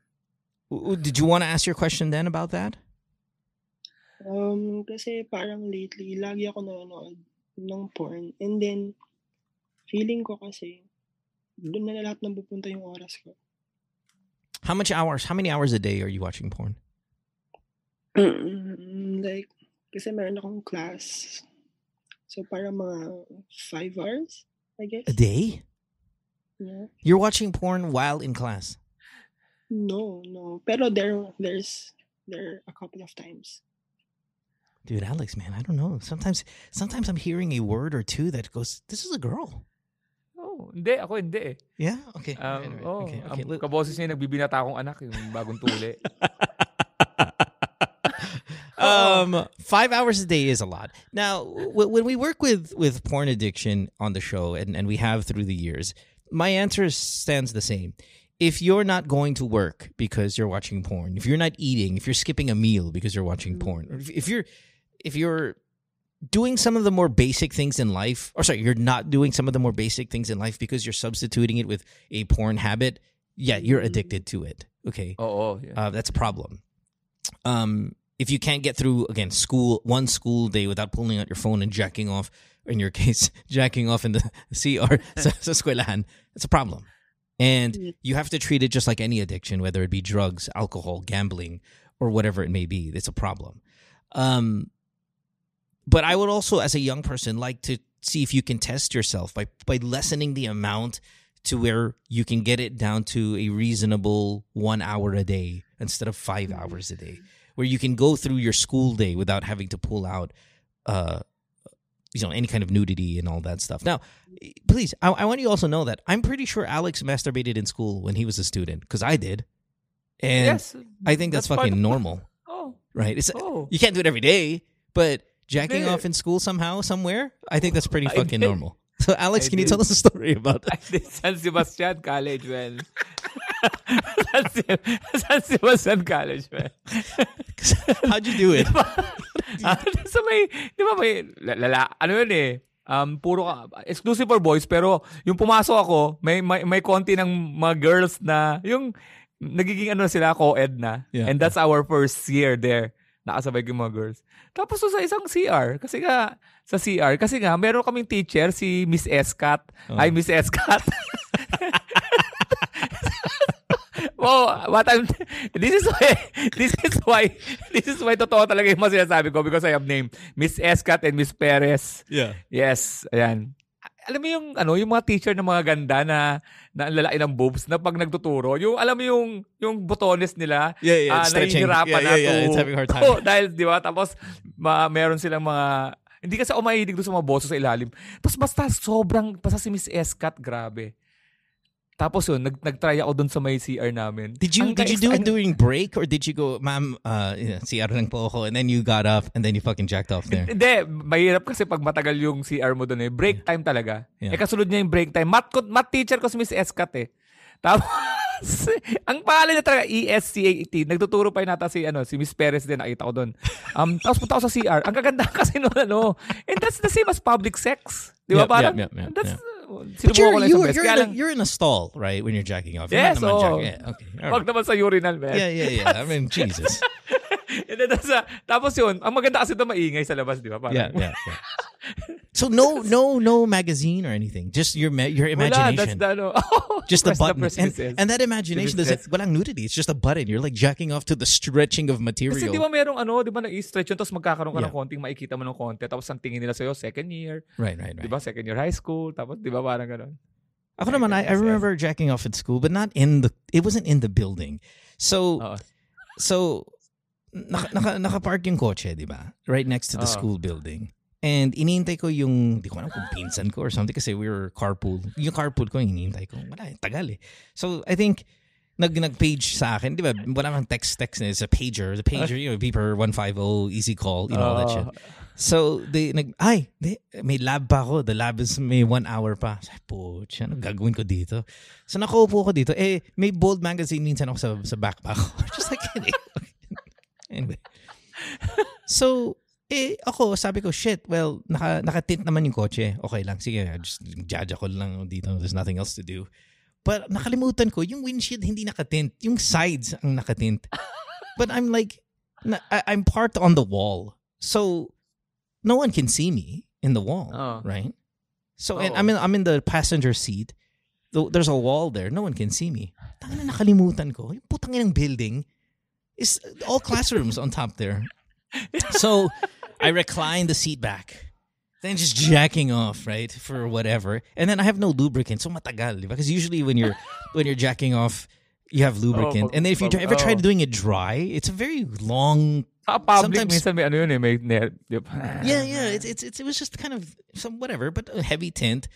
did you want to ask your question then about that? Um, kasi parang lately, lagi ako nanonood ng porn. And then, feeling ko kasi, doon na lahat ng pupunta yung oras ko. How much hours? How many hours a day are you watching porn? like, kasi meron akong class. So, parang mga five hours, I guess. A day? Yeah. You're watching porn while in class. No, no. Pero there, there's, there a couple of times. Dude, Alex, man, I don't know. Sometimes, sometimes I'm hearing a word or two that goes, "This is a girl." Oh, hindi. Ako hindi eh. Yeah. Okay. Um, Alright, alright. oh, okay. ang Okay. look- kaboses niya yung nagbibinata akong anak, yung bagong tuli. um, five hours a day is a lot. Now, w- when we work with with porn addiction on the show, and and we have through the years, my answer stands the same. If you're not going to work because you're watching porn, if you're not eating, if you're skipping a meal because you're watching porn, or if, if you're if you're doing some of the more basic things in life, or sorry, you're not doing some of the more basic things in life because you're substituting it with a porn habit, yeah, you're addicted to it. Okay. Oo. yeah. Uh, that's a problem. Um, if you can't get through again school one school day without pulling out your phone and jacking off, in your case, jacking off in the CR sa, eskwelahan, it's a problem. And you have to treat it just like any addiction, whether it be drugs, alcohol, gambling, or whatever it may be. It's a problem. Um, but I would also, as a young person, like to see if you can test yourself by by lessening the amount to where you can get it down to a reasonable one hour a day instead of five hours a day, where you can go through your school day without having to pull out, uh, you know, any kind of nudity and all that stuff. Now, please, I, I want you to also know that I'm pretty sure Alex masturbated in school when he was a student because I did, and yes. I think that's, part fucking normal, Oh. right? It's Oh. you can't do it every day, but jacking off in school somehow, somewhere, I think that's pretty fucking normal. So, Alex, I can you tell us a story about that? I did San Sebastian College, well. San, Se- San Sebastian College, well. How'd you do it? Ah, sa may, di ba may, lala, ano yun eh, um, puro, ka- exclusive for boys, pero yung pumasok ako, may, may, may konti ng mga girls na, yung, nagiging ano sila, co-ed na. Yeah. And that's our first year there. Nakasabay ko yung mga girls. Tapos so, sa isang CR, kasi nga, sa CR, kasi nga, meron kaming teacher, si Miss Escat. Oh. Ay, Miss Escat. oh, what I'm, this is why, this is why, this is why totoo talaga yung mga sinasabi ko because I have name Miss Escat and Miss Perez. Yeah. Yes, ayan. Alam mo yung ano, yung mga teacher ng mga ganda na na lalaki ng boobs na pag nagtuturo, yung alam mo yung yung botones nila, Yeah, yeah, ah, stretching. nahihirapan Yeah, na yeah, yeah, to- it's having hard time. to- dahil, di ba? Tapos, ma, meron silang mga, hindi kasi ako mahilig doon sa mga boso sa ilalim. Tapos basta sobrang, basta si Miss Escat, grabe. Tapos yun, nag, nag-try ako doon sa may CR namin. Did you Ang did you do it during break or did you go, ma'am, uh, yeah, CR lang po ako, and then you got up and then you fucking jacked off there? Hindi, mahirap kasi pag matagal yung CR mo doon eh. Break time talaga. Yeah. Eh kasunod niya yung break time. Math, ko- math teacher ko si Miss Escat eh. Tapos, ang pangalan niya talaga, ESCAT. Nagtuturo pa yun nata si, ano, si Miss Perez din, nakita ko doon. Um, tapos punta ako sa CR. Ang gaganda kasi noon, ano. And that's the same as public sex. Di ba? Yep, Parang, yep, yep, yep, that's, But sinubukan ko you're, lang sa best. you're, in a, you're in a stall, right, when you're jacking off. You're Yes, not naman oo. jacking- Yeah, okay. all wag right. naman sa urinal, man. Yeah, yeah, yeah. I mean, Jesus. And then, tapos, tapos yun, ang maganda kasi ito maingay sa labas, di ba? Parang, Yeah, yeah, yeah. So no, no, no magazine or anything. Just your ma- your Wala, that's imagination. the, ano, oh, just the button. press and, and that imagination doesn't walang nudity. It's just a button. You're like jacking off to the stretching of material. Kasi di ba merong ano, di ba nag-stretch yun, tapos magkakaroon ka ng Yeah. konting makikita mo ng konti, tapos ang tingin nila sa'yo, second year, right, right, di right. ba, second year high school, tapos di ba parang gano'n. Ako naman, I, I remember jacking off at school, but not in the. It wasn't in the building. So Oo. so naka, naka, nakapark yung kotse, di ba? Right next to the Oo. school building. And iniintay ko yung, di ko alam kung pinsan ko or something kasi we were carpool. Yung carpool ko, iniintay ko. Wala, tagal eh. So, I think, nag, nag-page sa akin, di ba? Wala mang text-text na, it's a pager. The pager, you know, beeper 150, easy call, you know, all that shit. Oo. So, they, nag, ay, di, may lab pa ako. The lab is may one hour pa. Sabi, pucha, ano gagawin ko dito? So, nakaupo ko dito. Eh, may bold magazine minsan ako sa, sa backpack ko. Just like, anyway. So, eh, ako, sabi ko, shit, well, naka, naka-tint naman yung kotse. Okay lang, sige, just jaja ko lang dito. There's nothing else to do. But nakalimutan ko, yung windshield hindi nakatint. Yung sides ang nakatint. But I'm like, na, I, I'm parked on the wall. So, no one can see me in the wall, Oo. right? So, and Oo. I'm in, I'm in the passenger seat. There's a wall there. No one can see me. Tangina nakalimutan ko. Yung putang ng building is all classrooms on top there. So, I recline the seat back. Then just jacking off, right? For whatever. And then I have no lubricant. So matagal? Because usually when you're when you're jacking off, you have lubricant. pag- and then if you ever try oh. doing it dry, it's a very long public, Sometimes- may ano yun eh, may, ne- di yeah, yeah. It's, it's it's it was just kind of some whatever, but a heavy tint.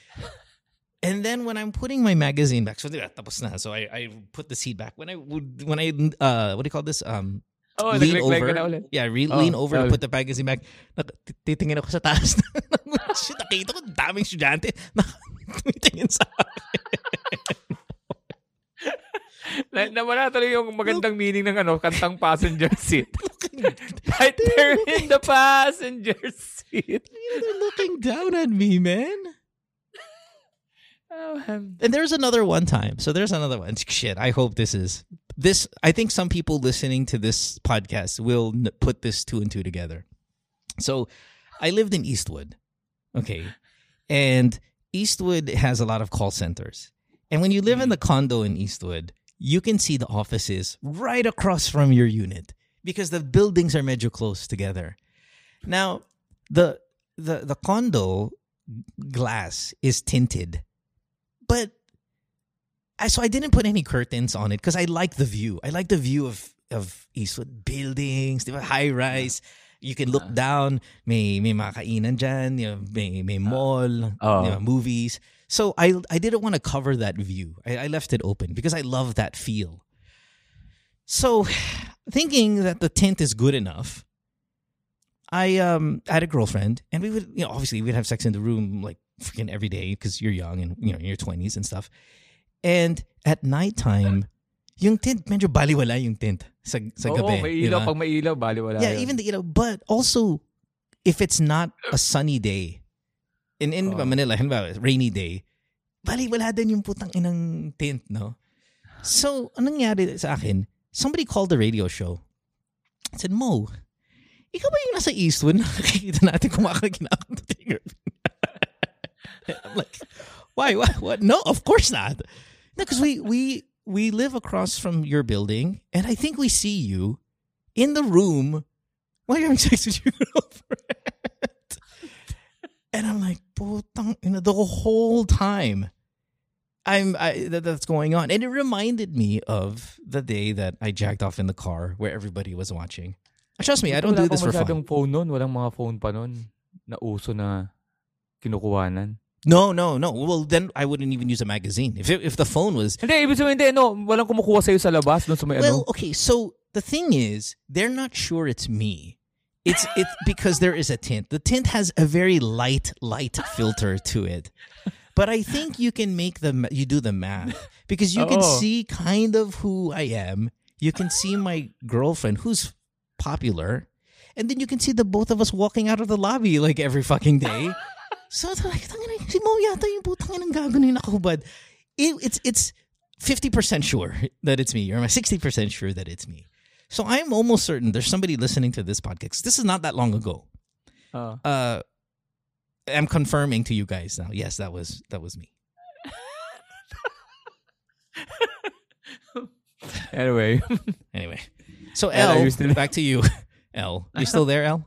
And then when I'm putting my magazine back, so tapos na. So I, I put the seat back. When I would when I uh what do you call this? Um Oh, lean ka over. na ulit. Yeah, re- Oh, lean over to sorry. put the magazine back. Nak- titingin ako sa taas. Shit, nakita ko daming estudyante. Nakatingin sa akin. Na, nawala tuloy yung magandang meaning ng ano, kantang passenger seat. right there in the passenger seat. They're looking down at me, man. Oh, um, And there's another one time. So there's another one. Shit, I hope this is this. I think some people listening to this podcast will n- put this two and two together. So I lived in Eastwood. Okay. And Eastwood has a lot of call centers. And when you live in the condo in Eastwood, you can see the offices right across from your unit because the buildings are medyo close together. Now, the the the condo glass is tinted. But so I didn't put any curtains on it because I like the view. I like the view of of Eastwood buildings, di ba? high rise. You can look down, may may mga kainan dyan, you know, may may mall, Oo. you know, movies. So I I didn't want to cover that view. I, I left it open because I love that feel. So thinking that the tint is good enough, I um had a girlfriend and we would you know obviously we'd have sex in the room like freaking every day because you're young and you know in your 20s and stuff. And at nighttime, yung tint medyo baliwala yung tint sa sa Oo, gabi. may di ilaw. ba? Pag may ilaw, bali wala yeah, yun. even the ilaw. But also, if it's not a sunny day, in in Oo. Manila, halimbawa, rainy day, bali wala din yung putang inang tint, no? So, anong nangyari sa akin? Somebody called the radio show. I said, Mo, ikaw ba yung nasa Eastwood na nakikita natin kumakaginakan to your I'm like, why? What? What? No, of course not. No, because we we we live across from your building, and I think we see you in the room while you're having sex with your girlfriend. and I'm like, putang, you know, the whole time. I'm I, that, that's going on, and it reminded me of the day that I jacked off in the car where everybody was watching. Trust me, I don't do this for fun. phone. Walang mga phone pa na uso na kinukuhanan. No, no, no. Well, then I wouldn't even use a magazine. If it, if the phone was Hindi, ibig sabihin, hindi, no, walang kumukuha sa'yo sa labas, sa may well, ano. okay. So the thing is, they're not sure it's me. It's it's because there is a tint. The tint has a very light light filter to it. But I think you can make the ma- you do the math because you can Oo. see kind of who I am. You can see my girlfriend who's popular, and then you can see the both of us walking out of the lobby like every fucking day. So it's like, "Tangina, si Mo yata yung putang inang gaganin ako, but it, it's it's fifty percent sure that it's me, or I'm sixty percent sure that it's me. So I'm almost certain there's somebody listening to this podcast. This is not that long ago. Ah. Uh, I'm confirming to you guys now. Yes, that was that was me. Anyway. Anyway, so L, L, back to you. L, you still there, L?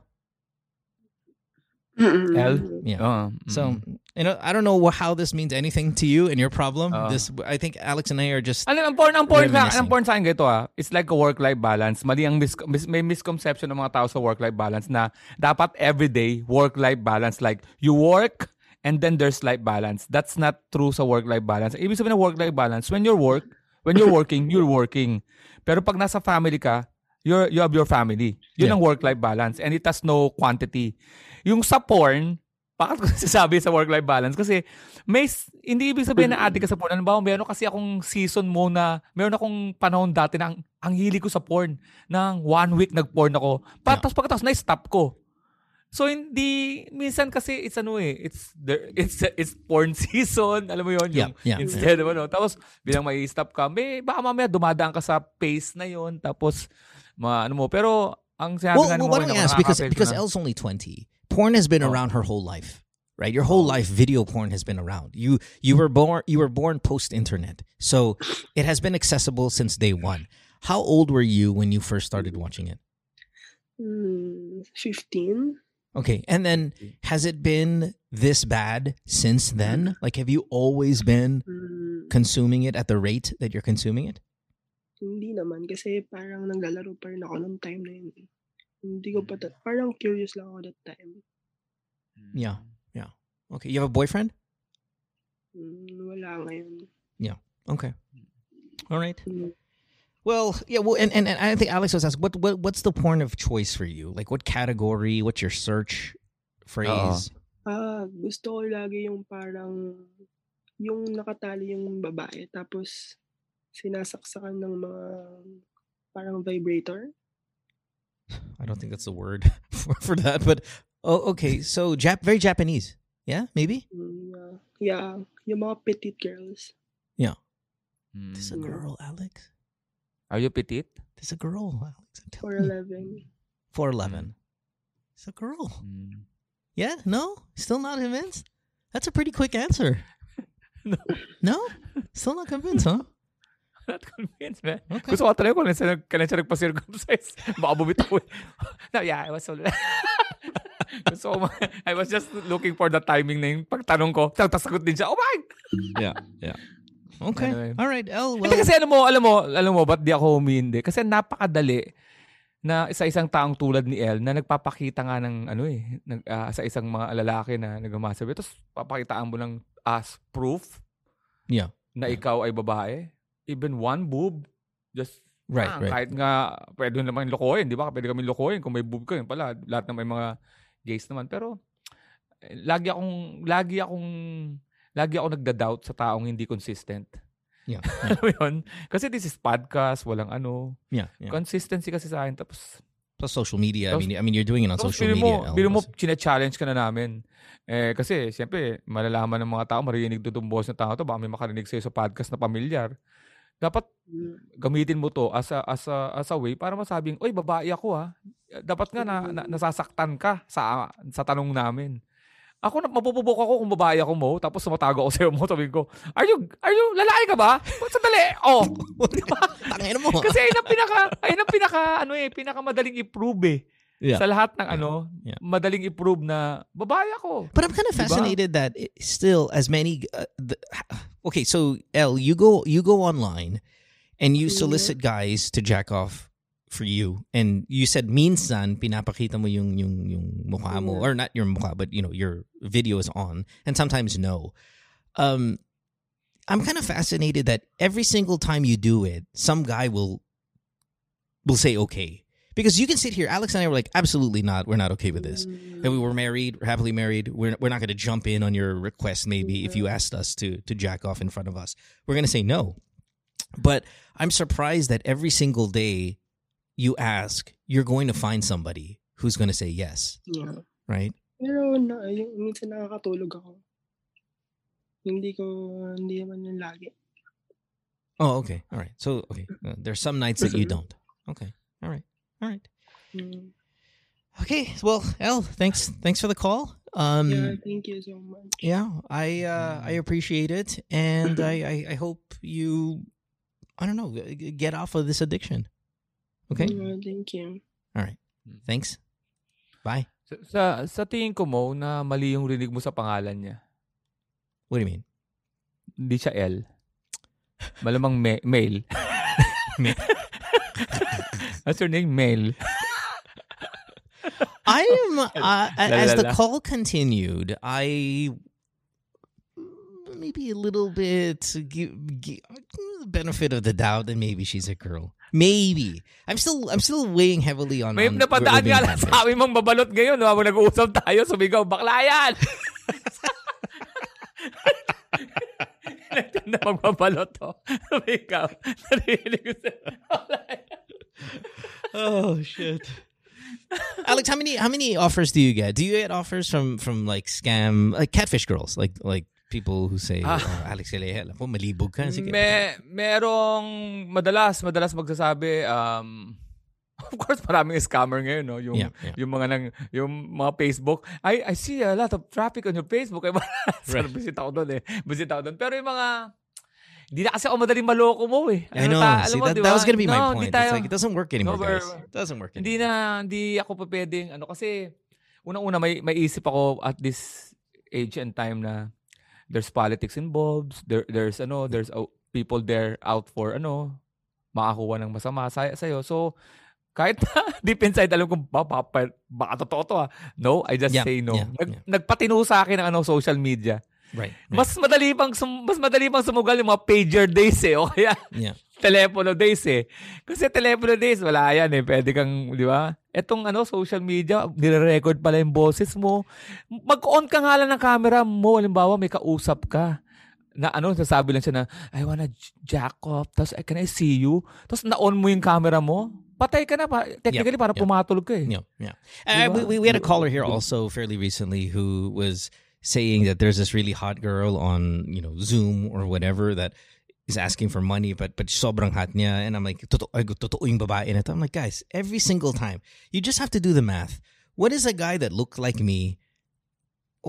L? Yeah. Oo. So you know, I don't know how this means anything to you and your problem. Oo. this, I think Alex and I are just. Ano, ang porn, ang porn, sa, Reminiscing. ang porn sa akin ganito ah, it's like a work-life balance. Mali ang mis- mis- may misconception ng mga tao sa work-life balance na dapat everyday work-life balance. Like, you work and then there's life balance. That's not true sa work-life balance. Ibig sabihin ng work-life balance, when you're work, when you're working, you're working. Pero pag nasa family ka, you're, you have your family. Yun Yeah. ang work-life balance and it has no quantity. Yung sa porn, bakit ko sasabi sa work-life balance? Kasi may, hindi ibig sabihin na addict ka sa porn. Ano ba, meron kasi akong season mo na, meron akong panahon dati na ang, ang hili ko sa porn. Nang one week nag-porn ako. Pa, Yeah. Tapos pagkatapos na-stop ko. So hindi minsan kasi it's ano eh, it's there it's it's porn season, alam mo yon yung Yeah, yeah. instead of ano. Tapos bilang may stop ka, may baka mamaya dumadaan ka sa pace na yon tapos ma, ano mo. Pero ang sinabi Well, nga ni well Moy why don't na I ask? Because nakaka-appeal because na- L's only twenty. Porn has been Oh. around her whole life, right? Your whole life, video porn has been around. You you were born you were born post internet, so it has been accessible since day one. How old were you when you first started watching it? Mm, 15? Okay, and then has it been this bad since then? Like, have you always been Mm, consuming it at the rate that you're consuming it? Hindi naman. Kasi parang naglalaro pa rin ako nung time na yun. eh. Hindi ko pa, ta- parang curious lang ako that time. Yeah, yeah. Okay, you have a boyfriend? Mm, wala ngayon. Okay, all right. Mm, Well, yeah. Well, and, and, and I think Alex was asked, what what what's the porn of choice for you? Like, what category? What's your search phrase? Ah, gusto ko lagi yung parang yung nakatali yung babae tapos sinasaksakan ng mga parang vibrator. I don't think that's the word for, for that, but oh, okay. So, Jap, very Japanese. Yeah, maybe. Yeah, ah, yeah, yung mga petite girls. Mm. This is a girl, Alex. Are you petite? This a girl, Alex. I'm telling you. 4'11. Four eleven. It's a girl. Mm. Yeah. No. Still not convinced. That's a pretty quick answer. No. No. Still not convinced, huh? Not convinced, man. Okay. Gusto ko talaga kung kailan kailan siya nagpa-circumcise. Baka bumitaw no, yeah, I was so... Ma- I was just looking for the timing na yung pagtanong ko. Tapos sagot din siya, oh my! Yeah. Yeah. Okay. Anyway. All right. L. Well. Hindi kasi alam mo, alam mo, alam mo, ba't di ako humindi? Kasi napakadali na isa isang taong tulad ni El na nagpapakita nga ng ano eh, nag, ah, sa isang mga lalaki na nagmamasabi. Tapos papakitaan mo ng as proof Yeah. na ikaw ay babae. Even one boob, just Right. ah, Right. kahit nga pwede naman lokohin, di ba? Pwede kami lokohin kung may boob ka yun pala. Lahat na may mga gays naman. Pero eh, lagi akong lagi akong lagi ako nagda-doubt sa taong hindi consistent. Yeah. Alam mo yun? Kasi this is podcast, walang ano. Yeah. yeah. Consistency kasi sa akin. Tapos, Plus social media. I Tapos- mean, I mean, you're doing it on social media. mo, L. biro mo, chine-challenge ka na namin. Eh, kasi, siyempre, malalaman ng mga tao, marinig doon boss na tao to, baka may makarinig sa'yo sa podcast na pamilyar. Dapat Mm, gamitin mo to as a, as a, as a way para masabing, oy, babae ako ha. Dapat nga na, na- nasasaktan ka sa, sa tanong namin. Ako, na- mapupubok ako kung babae ako mo, tapos sumatago ako sa'yo mo, sabihin ko, are you, are you, lalaki ka ba? Sandali, oh. Tangina mo. Kasi ayun ang pinaka, ayun ang pinaka, ano eh, pinaka madaling i-prove eh. Yeah. Sa lahat ng ano, Yeah. madaling i-prove na babae ako. But I'm kind of Diba? fascinated that it, still as many. Uh, the, okay, so L, you go you go online, and you solicit guys to jack off for you, and you said minsan pinapakita mo yung yung yung mukha mo Yeah. or not your mukha, but you know your video is on, and sometimes no. Um, I'm kind of fascinated that every single time you do it, some guy will will say okay. Because you can sit here, Alex and I were like, absolutely not. We're not okay with this and we were married, we're happily married. We're we're not going to jump in on your request. Maybe if you asked us to to jack off in front of us, we're going to say no. But I'm surprised that every single day you ask, you're going to find somebody who's going to say yes, Yeah. right? Pero na, yung, minsan nakakatulog ako. Hindi ko, hindi naman yung lagi. Oh, okay, all right. So okay, uh, there's some nights that you don't. Okay, all right, all right. Mm. Okay, well, Elle, thanks thanks for the call. Um, yeah, thank you so much. Yeah, I uh, I appreciate it, and I, I I hope you, I don't know, get off of this addiction. Okay. Yeah, thank you. All right. Thanks. Bye. Sa, sa, sa tingin ko mo na mali yung rinig mo sa pangalan niya. What do you mean? Hindi siya L. Malamang me- male. What's your name? Mel. I'm uh, as the call continued, I maybe a little bit give, give the benefit of the doubt that maybe she's a girl. Maybe I'm still I'm still weighing heavily on. May on napadaan being nga lang sa amin mong babalot ngayon. No? Habang nag-uusap tayo, sumigaw, bakla yan! na magbabalot to. Sumigaw. Narinig ko sa... Oh shit. Alex, how many how many offers do you get? Do you get offers from from like scam like catfish girls, like like people who say, Ah. oh, "Alex, Elehel, ako malibog ka." Sige. Me, merong madalas, madalas magsasabi, um, of course, maraming scammer ngayon, no? Yung, Yeah, yeah. yung mga nang, yung mga Facebook. I, I see a lot of traffic on your Facebook. Ay, right. Visit ako doon eh. Visit ako doon. Pero yung mga, hindi na kasi ako madaling maloko mo eh. I Ano know. ta- alam See, mo, that, di that ba? was gonna be my No, point. Hindi tayo, it's like it doesn't work anymore, No, guys. It doesn't work hindi anymore. na, hindi ako pa pwedeng, ano, kasi, unang-una, may, may isip ako at this age and time na there's politics involved, there, there's, ano, there's uh, people there out for, ano, makakuha ng masama sa, sa'yo. So, kahit na deep inside, alam ko, ba, baka, baka totoo to ah. No, I just Yeah, say no. yeah, Nag, yeah. Nagpatino sa akin ng ano, social media. Right. right. Mas madali pang sum, mas madali pang sumugal yung mga pager days eh. O kaya yeah. telepono days eh. Kasi telepono days, wala yan eh. Pwede kang, di ba? Etong ano, social media, nire-record pala yung boses mo. Mag-on ka nga lang ng camera mo. Halimbawa, may kausap ka. Na ano, sasabi lang siya na, I wanna jack off. Tapos, "Eh, can I see you? Tapos, na-on mo yung camera mo. Patay ka na. Pa, technically, para yeah. pumatulog ka eh. Yeah, yeah. Uh, we we had a caller here also fairly recently who was saying that there's this really hot girl on you know Zoom or whatever that is asking for money, but but sobrang hot niya, and I'm like, totoo, totoo yung babae na to. I'm like, guys, every single time you just have to do the math. What is a guy that looked like me?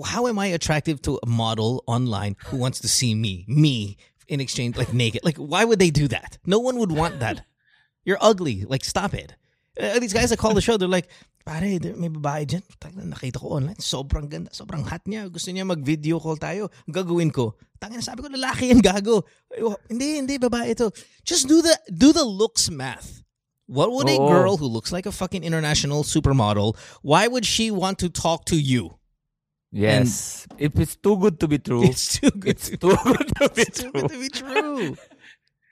How am I attractive to a model online who wants to see me, me in exchange like naked? Like, why would they do that? No one would want that. You're ugly. Like, stop it. Uh, these guys that call the show, they're like, pare, may babae dyan. Nakita ko online. Sobrang ganda. Sobrang hot niya. Gusto niya mag-video call tayo. Gagawin ko. Tangina, sabi ko, lalaki yan, gago. Ay, oh, hindi, hindi, babae ito. Just do the, do the looks math. What would a Oo. girl who looks like a fucking international supermodel, why would she want to talk to you? Yes. If it's too good to be true, It's too good it's to, too good to be it's too true. good to be true.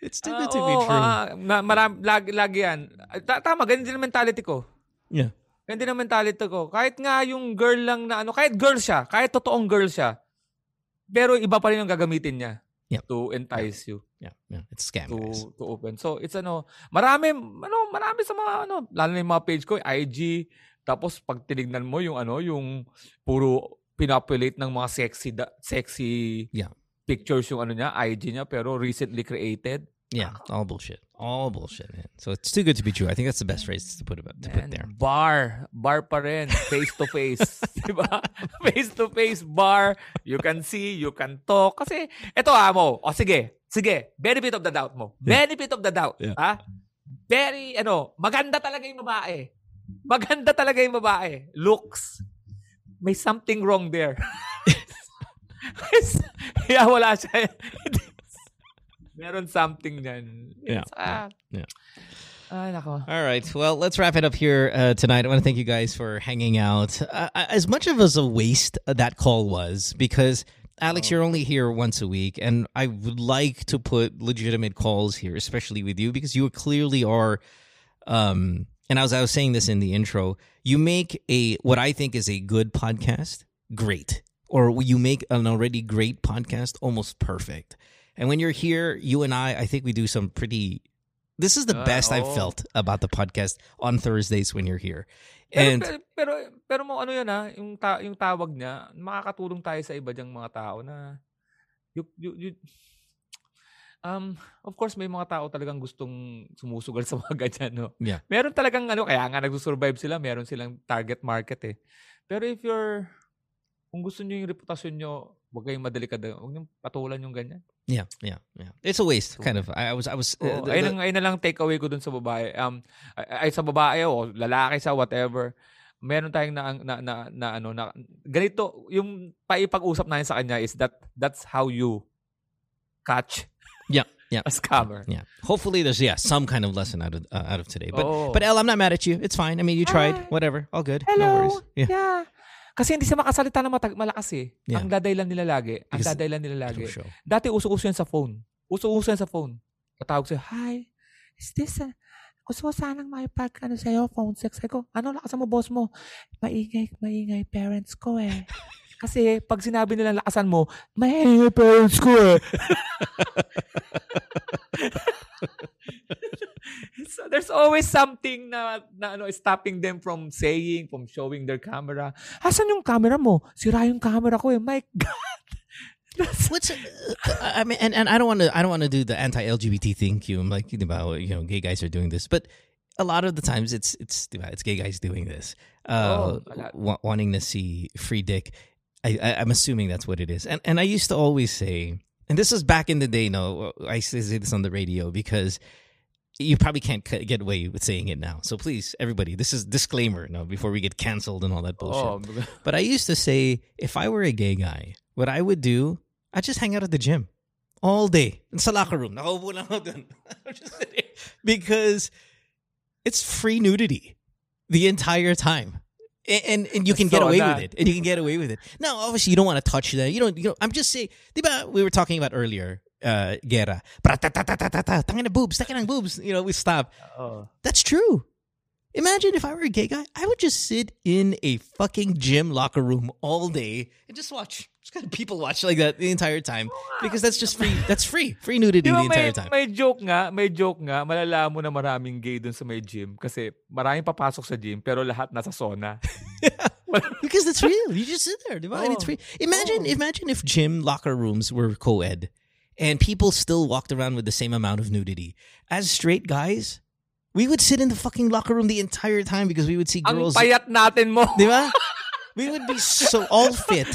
It's too Ah, good to be oo, true. ah, na, maram, lagi, lagi yan. Ah, ta- tama, ganyan din ang mentality ko. yeah. Din ang mentality ko. Kahit nga yung girl lang na ano, kahit girl siya, kahit totoong girl siya, pero iba pa rin yung gagamitin niya Yep. to entice you Yeah. Yeah. It's scam, to guys. to open. So it's ano, marami ano, marami sa mga ano, lalo na yung mga page ko, IG, tapos pag tinignan mo yung ano, yung puro pinopulate ng mga sexy da- sexy Yeah. pictures yung ano niya, IG niya pero recently created. Yeah, all bullshit. All bullshit, man. So it's too good to be true. I think that's the best phrase to put about to put Man, there. Bar. bar pa rin. Face to face. Face to face bar. You can see, you can talk. Kasi, eto ha mo. O sige, sige. Benefit of the doubt mo. Benefit of the doubt. Yeah. Ha? Very, ano, maganda talaga yung babae. Maganda talaga yung babae. Looks. May something wrong there. Kaya wala siya. Meron something yan. Yeah. Ah. Yeah. Ay, nako. All right. Well, let's wrap it up here uh, tonight. I want to thank you guys for hanging out. Uh, as much of as a waste uh, that call was, because Alex, you're only here once a week, and I would like to put legitimate calls here, especially with you, because you clearly are. Um, and as I was saying this in the intro, you make a what I think is a good podcast great, or you make an already great podcast almost perfect. And when you're here, you and I, I think we do some pretty. This is the Ah, best I've oo. felt about the podcast on Thursdays when you're here. Pero, And pero, pero, pero mo ano yan ha, yung, ta, yung tawag niya, makakatulong tayo sa iba diyang mga tao na you, you, you, um, of course, may mga tao talagang gustong sumusugal sa mga ganyan, no? Yeah. Meron talagang ano, kaya nga nagsusurvive sila, meron silang target market eh. Pero if you're, kung gusto nyo yung reputasyon nyo, huwag kayong madelikado. Huwag nyo patulan yung ganyan. Yeah, yeah, yeah. It's a waste, kind of. I, I was, I was. uh, Oo, the- ayun, the- ang, ayun na lang take away ko dun sa babae. Um, ay, ay sa babae o lalaki sa whatever. Meron tayong na, na, na, na ano na ganito yung paipag-usap natin sa kanya is that that's how you catch Yeah, yeah. a scammer. Yeah. Hopefully, there's yeah some kind of lesson out of uh, out of today. But Oo. but El, I'm not mad at you. It's fine. I mean, you tried. Whatever. All good. No worries. Yeah. Yeah. Kasi hindi siya makasalita na matag- malakas eh. Yeah. Ang dadaylan nila lagi. Ang Because- dadaylan nila lagi. Dati uso-uso yan sa phone. Uso-uso yan sa phone. Tatawag sa'yo, Hi, is this a... Gusto ko sanang maipag ano sa'yo, phone sex. Sabi ko, ano lakasan mo, boss mo? Maingay, maingay parents ko eh. Kasi pag sinabi nila lakasan mo, maingay parents ko eh. so there's always something na, na ano, stopping them from saying, from showing their camera. Asan yung camera mo? Sira yung camera ko eh. My God. That's, What's uh, I mean, and, and I don't want to I don't want to do the anti-LGBT thing. You, I'm like, you know, you know, gay guys are doing this, but a lot of the times it's it's it's gay guys doing this, uh, Oh, wa- wanting to see free dick. I, I I'm assuming that's what it is, and and I used to always say, and this was back in the day. No, I say this on the radio because you probably can't get away with saying it now. So please, everybody, this is disclaimer. No, before we get canceled and all that bullshit. oh, But I used to say, if I were a gay guy, what I would do, I'd just hang out at the gym all day. In sa locker room. Nakaupo lang ako dun. I'm just sitting. Because it's free nudity the entire time. And, and you can get away with it. And you can get away with it. Now, obviously, you don't want to touch that. You don't, you know, I'm just saying, di ba, we were talking about earlier, uh. Pra-ta-ta-ta-ta-ta, Tangin na boobs, tangin ng boobs. You know, we stop. oh. That's true. Imagine if I were a gay guy, I would just sit in a fucking gym locker room all day and just watch. Just of people watch like that the entire time because that's eh, just free. That's free. Free nudity Di the entire may, time. may joke nga, may joke nga, malala mo na maraming gay dun sa may gym kasi maraming papasok sa gym pero lahat nasa sauna. Because it's real. You just sit there, diba? and it's Oh. free. Imagine, imagine if gym locker rooms were co-ed and people still walked around with the same amount of nudity. As straight guys, we would sit in the fucking locker room the entire time because we would see girls. Ang payat natin mo. Diba? We would be so all fit.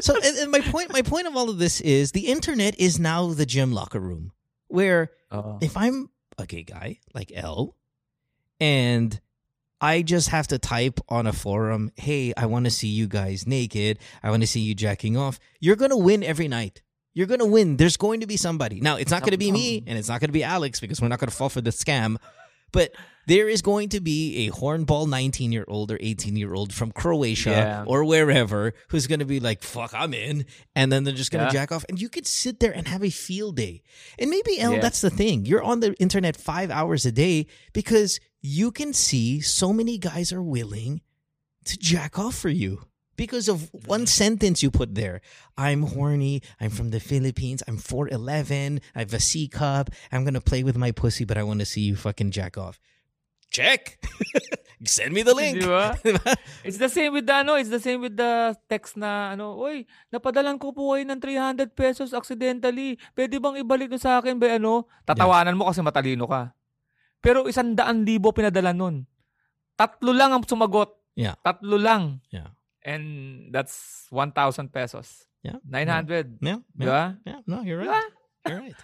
So and, and my point my point of all of this is the internet is now the gym locker room where Oo. if I'm a gay guy like L and I just have to type on a forum, hey, I want to see you guys naked. I want to see you jacking off. You're going to win every night. You're going to win. There's going to be somebody. Now, it's not going to be me and it's not going to be Alex because we're not going to fall for the scam. But there is going to be a hornball 19 year old or 18 year old from Croatia Yeah. or wherever who's going to be like, fuck, I'm in. And then they're just going to Yeah. jack off. And you could sit there and have a field day. And maybe, L, Yeah. that's the thing. You're on the internet five hours a day because you can see so many guys are willing to jack off for you because of one sentence you put there. I'm horny. I'm from the Philippines. I'm 4'11. I have a C cup. I'm going to play with my pussy, but I want to see you fucking jack off. Check. Send me the link. Di ba? It's the same with the ano, it's the same with the text na ano, oy, napadalan ko po kayo ng 300 pesos accidentally. Pwede bang ibalik nyo sa akin ba ano? Tatawanan mo kasi matalino ka. Pero isang daan libo pinadala nun. Tatlo lang ang sumagot. Yeah. Tatlo lang. Yeah. And that's 1,000 pesos. Yeah. 900. Yeah. Yeah. ba? yeah. No, you're right. ba? You're right.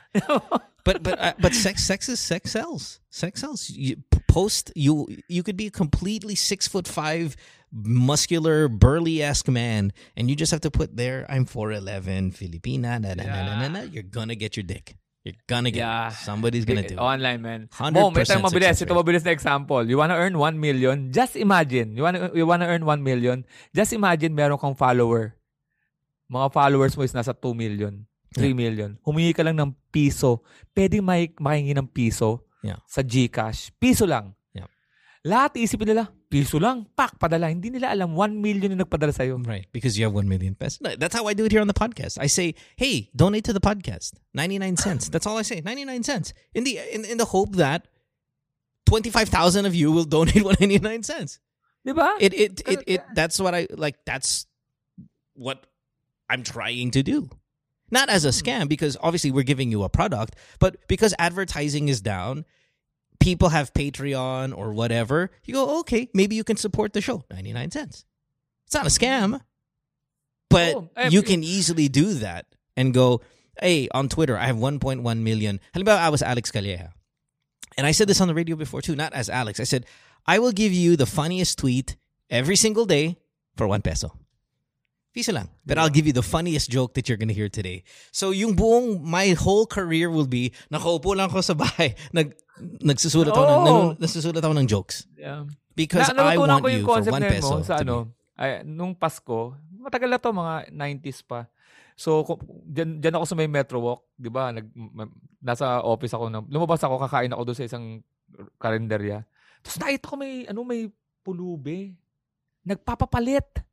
but but uh, but sex sex is sex sells. Sex sells. You post you you could be a completely six foot five, muscular, burly esque man, and you just have to put there. I'm four eleven, Filipina. Na, na, na, na, na, na. You're gonna get your dick. You're gonna get. Yeah. It. Somebody's gonna do it. Online, man. 100% Mo, may tayong mabilis. Ito mabilis na example. You wanna earn 1 million? Just imagine. You wanna, you wanna earn 1 million? Just imagine meron kang follower. Mga followers mo is nasa 2 million, 3 million. Humingi ka lang ng piso. Pwede may makingi ng piso Yeah. sa GCash. Piso lang. Yeah. Lahat isipin nila, piso lang, pak, padala. Hindi nila alam 1 million yung nagpadala sa'yo. Right, because you have one million pesos. That's how I do it here on the podcast. I say, "Hey, donate to the podcast, ninety nine cents." That's all I say, ninety nine cents. In the in, in the hope that twenty five thousand of you will donate one ninety nine cents. Di ba? It it it it. That's what I like. That's what I'm trying to do. Not as a scam, because obviously we're giving you a product, but because advertising is down, people have Patreon or whatever. You go, okay, maybe you can support the show, ninety nine cents. It's not a scam, but Oh, you can easily do that and go, hey, on Twitter, I have 1.1 million. Halimbawa, I was Alex Calleja. And I said this on the radio before too, not as Alex. I said, I will give you the funniest tweet every single day for one peso. Piso lang. But I'll give you the funniest joke that you're gonna hear today. So yung buong, my whole career will be, nakaupo lang ako sa bahay, nag, nagsusulat ako, ng, nag, nagsusulat ako ng jokes. Yeah. Because Na- I want you for one peso. mo sa ano, ay, nung Pasko, matagal na to, mga 90s pa. So, dyan, dyan ako sa may Metro Walk, di ba? Nag, nasa office ako, na, lumabas ako, kakain ako doon sa isang karinderya. Tapos nakita ko may, ano, may pulube. Nagpapapalit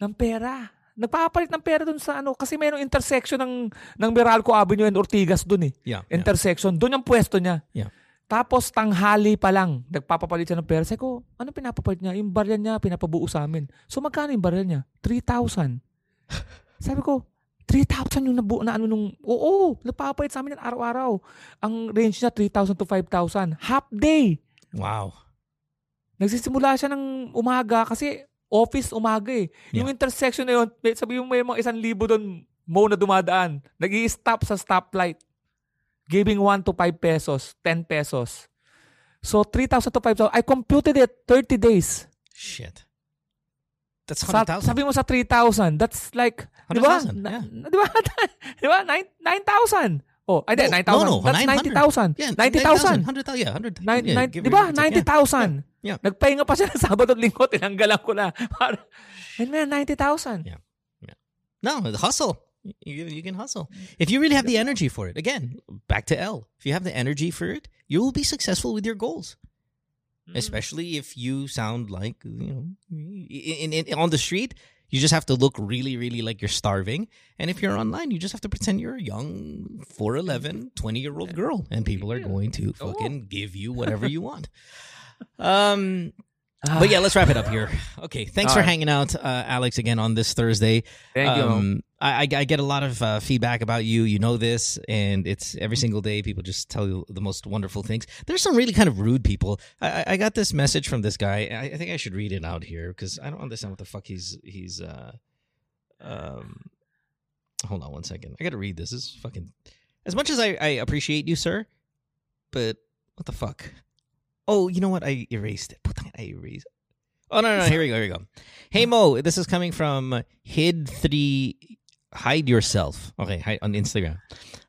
ng pera. Nagpapapalit ng pera doon sa ano, kasi mayroong intersection ng, ng Meralco Avenue and Ortigas doon eh. Yeah. yeah. Intersection. Doon yung pwesto niya. Yeah. Tapos tanghali pa lang, nagpapapalit siya ng pera. Sabi ko, ano pinapapalit niya? Yung barya niya, pinapabuo sa amin. So magkano yung barya niya? 3,000. Sabi ko, 3,000 yung nabuo na ano nung, oo, nagpapapalit sa amin yan araw-araw. Ang range niya, 3,000 to 5,000. Half day. Wow. Nagsisimula siya ng umaga kasi office umaga eh. Yung intersection na yun, sabi mo may mga isang libo doon mo na dumadaan. nag stop sa stoplight. Giving 1 to 5 pesos, 10 pesos. So, 3,000 to 5,000. I computed it 30 days. Shit. That's Sa, 100,000. sabi mo sa 3,000, that's like, di ba? 100,000, yeah. Di ba? di ba? Nine- 9,000. Oh, ay, di, No, 9,000. no, no, That's 900. 90,000. Yeah, 90,000. 100,000. Yeah, 100. Nine- yeah, nine- give di ba? take, yeah. 90,000. Yeah. Nagpahinga pa siya ng Sabado at Linggo, tinanggalan ko na. Para, and man, 90,000. Yeah. No, the hustle. You, you can hustle. If you really have the energy for it, again, back to L. If you have the energy for it, you will be successful with your goals. Mm. Especially if you sound like, you know, in, in, on the street, you just have to look really, really like you're starving. And if you're online, you just have to pretend you're a young 4'11, 20 year old girl. And people are going to fucking give you whatever you want. Um, but yeah, let's wrap it up here. Okay, thanks All for right. hanging out, uh, Alex, again on this Thursday. Thank you. Um, I, I I get a lot of uh, feedback about you. You know this, and it's every single day. People just tell you the most wonderful things. There's some really kind of rude people. I, I- I got this message from this guy. I, I think I should read it out here because I don't understand what the fuck he's he's. Uh, um, hold on one second. I got to read this. This is fucking. As much as I, I appreciate you, sir, but what the fuck? Oh, you know what? I erased it. I erased. Oh no, no, no, here we go. Here we go. Hey Mo, this is coming from Hid Three. Hide yourself. Okay, hi, on Instagram.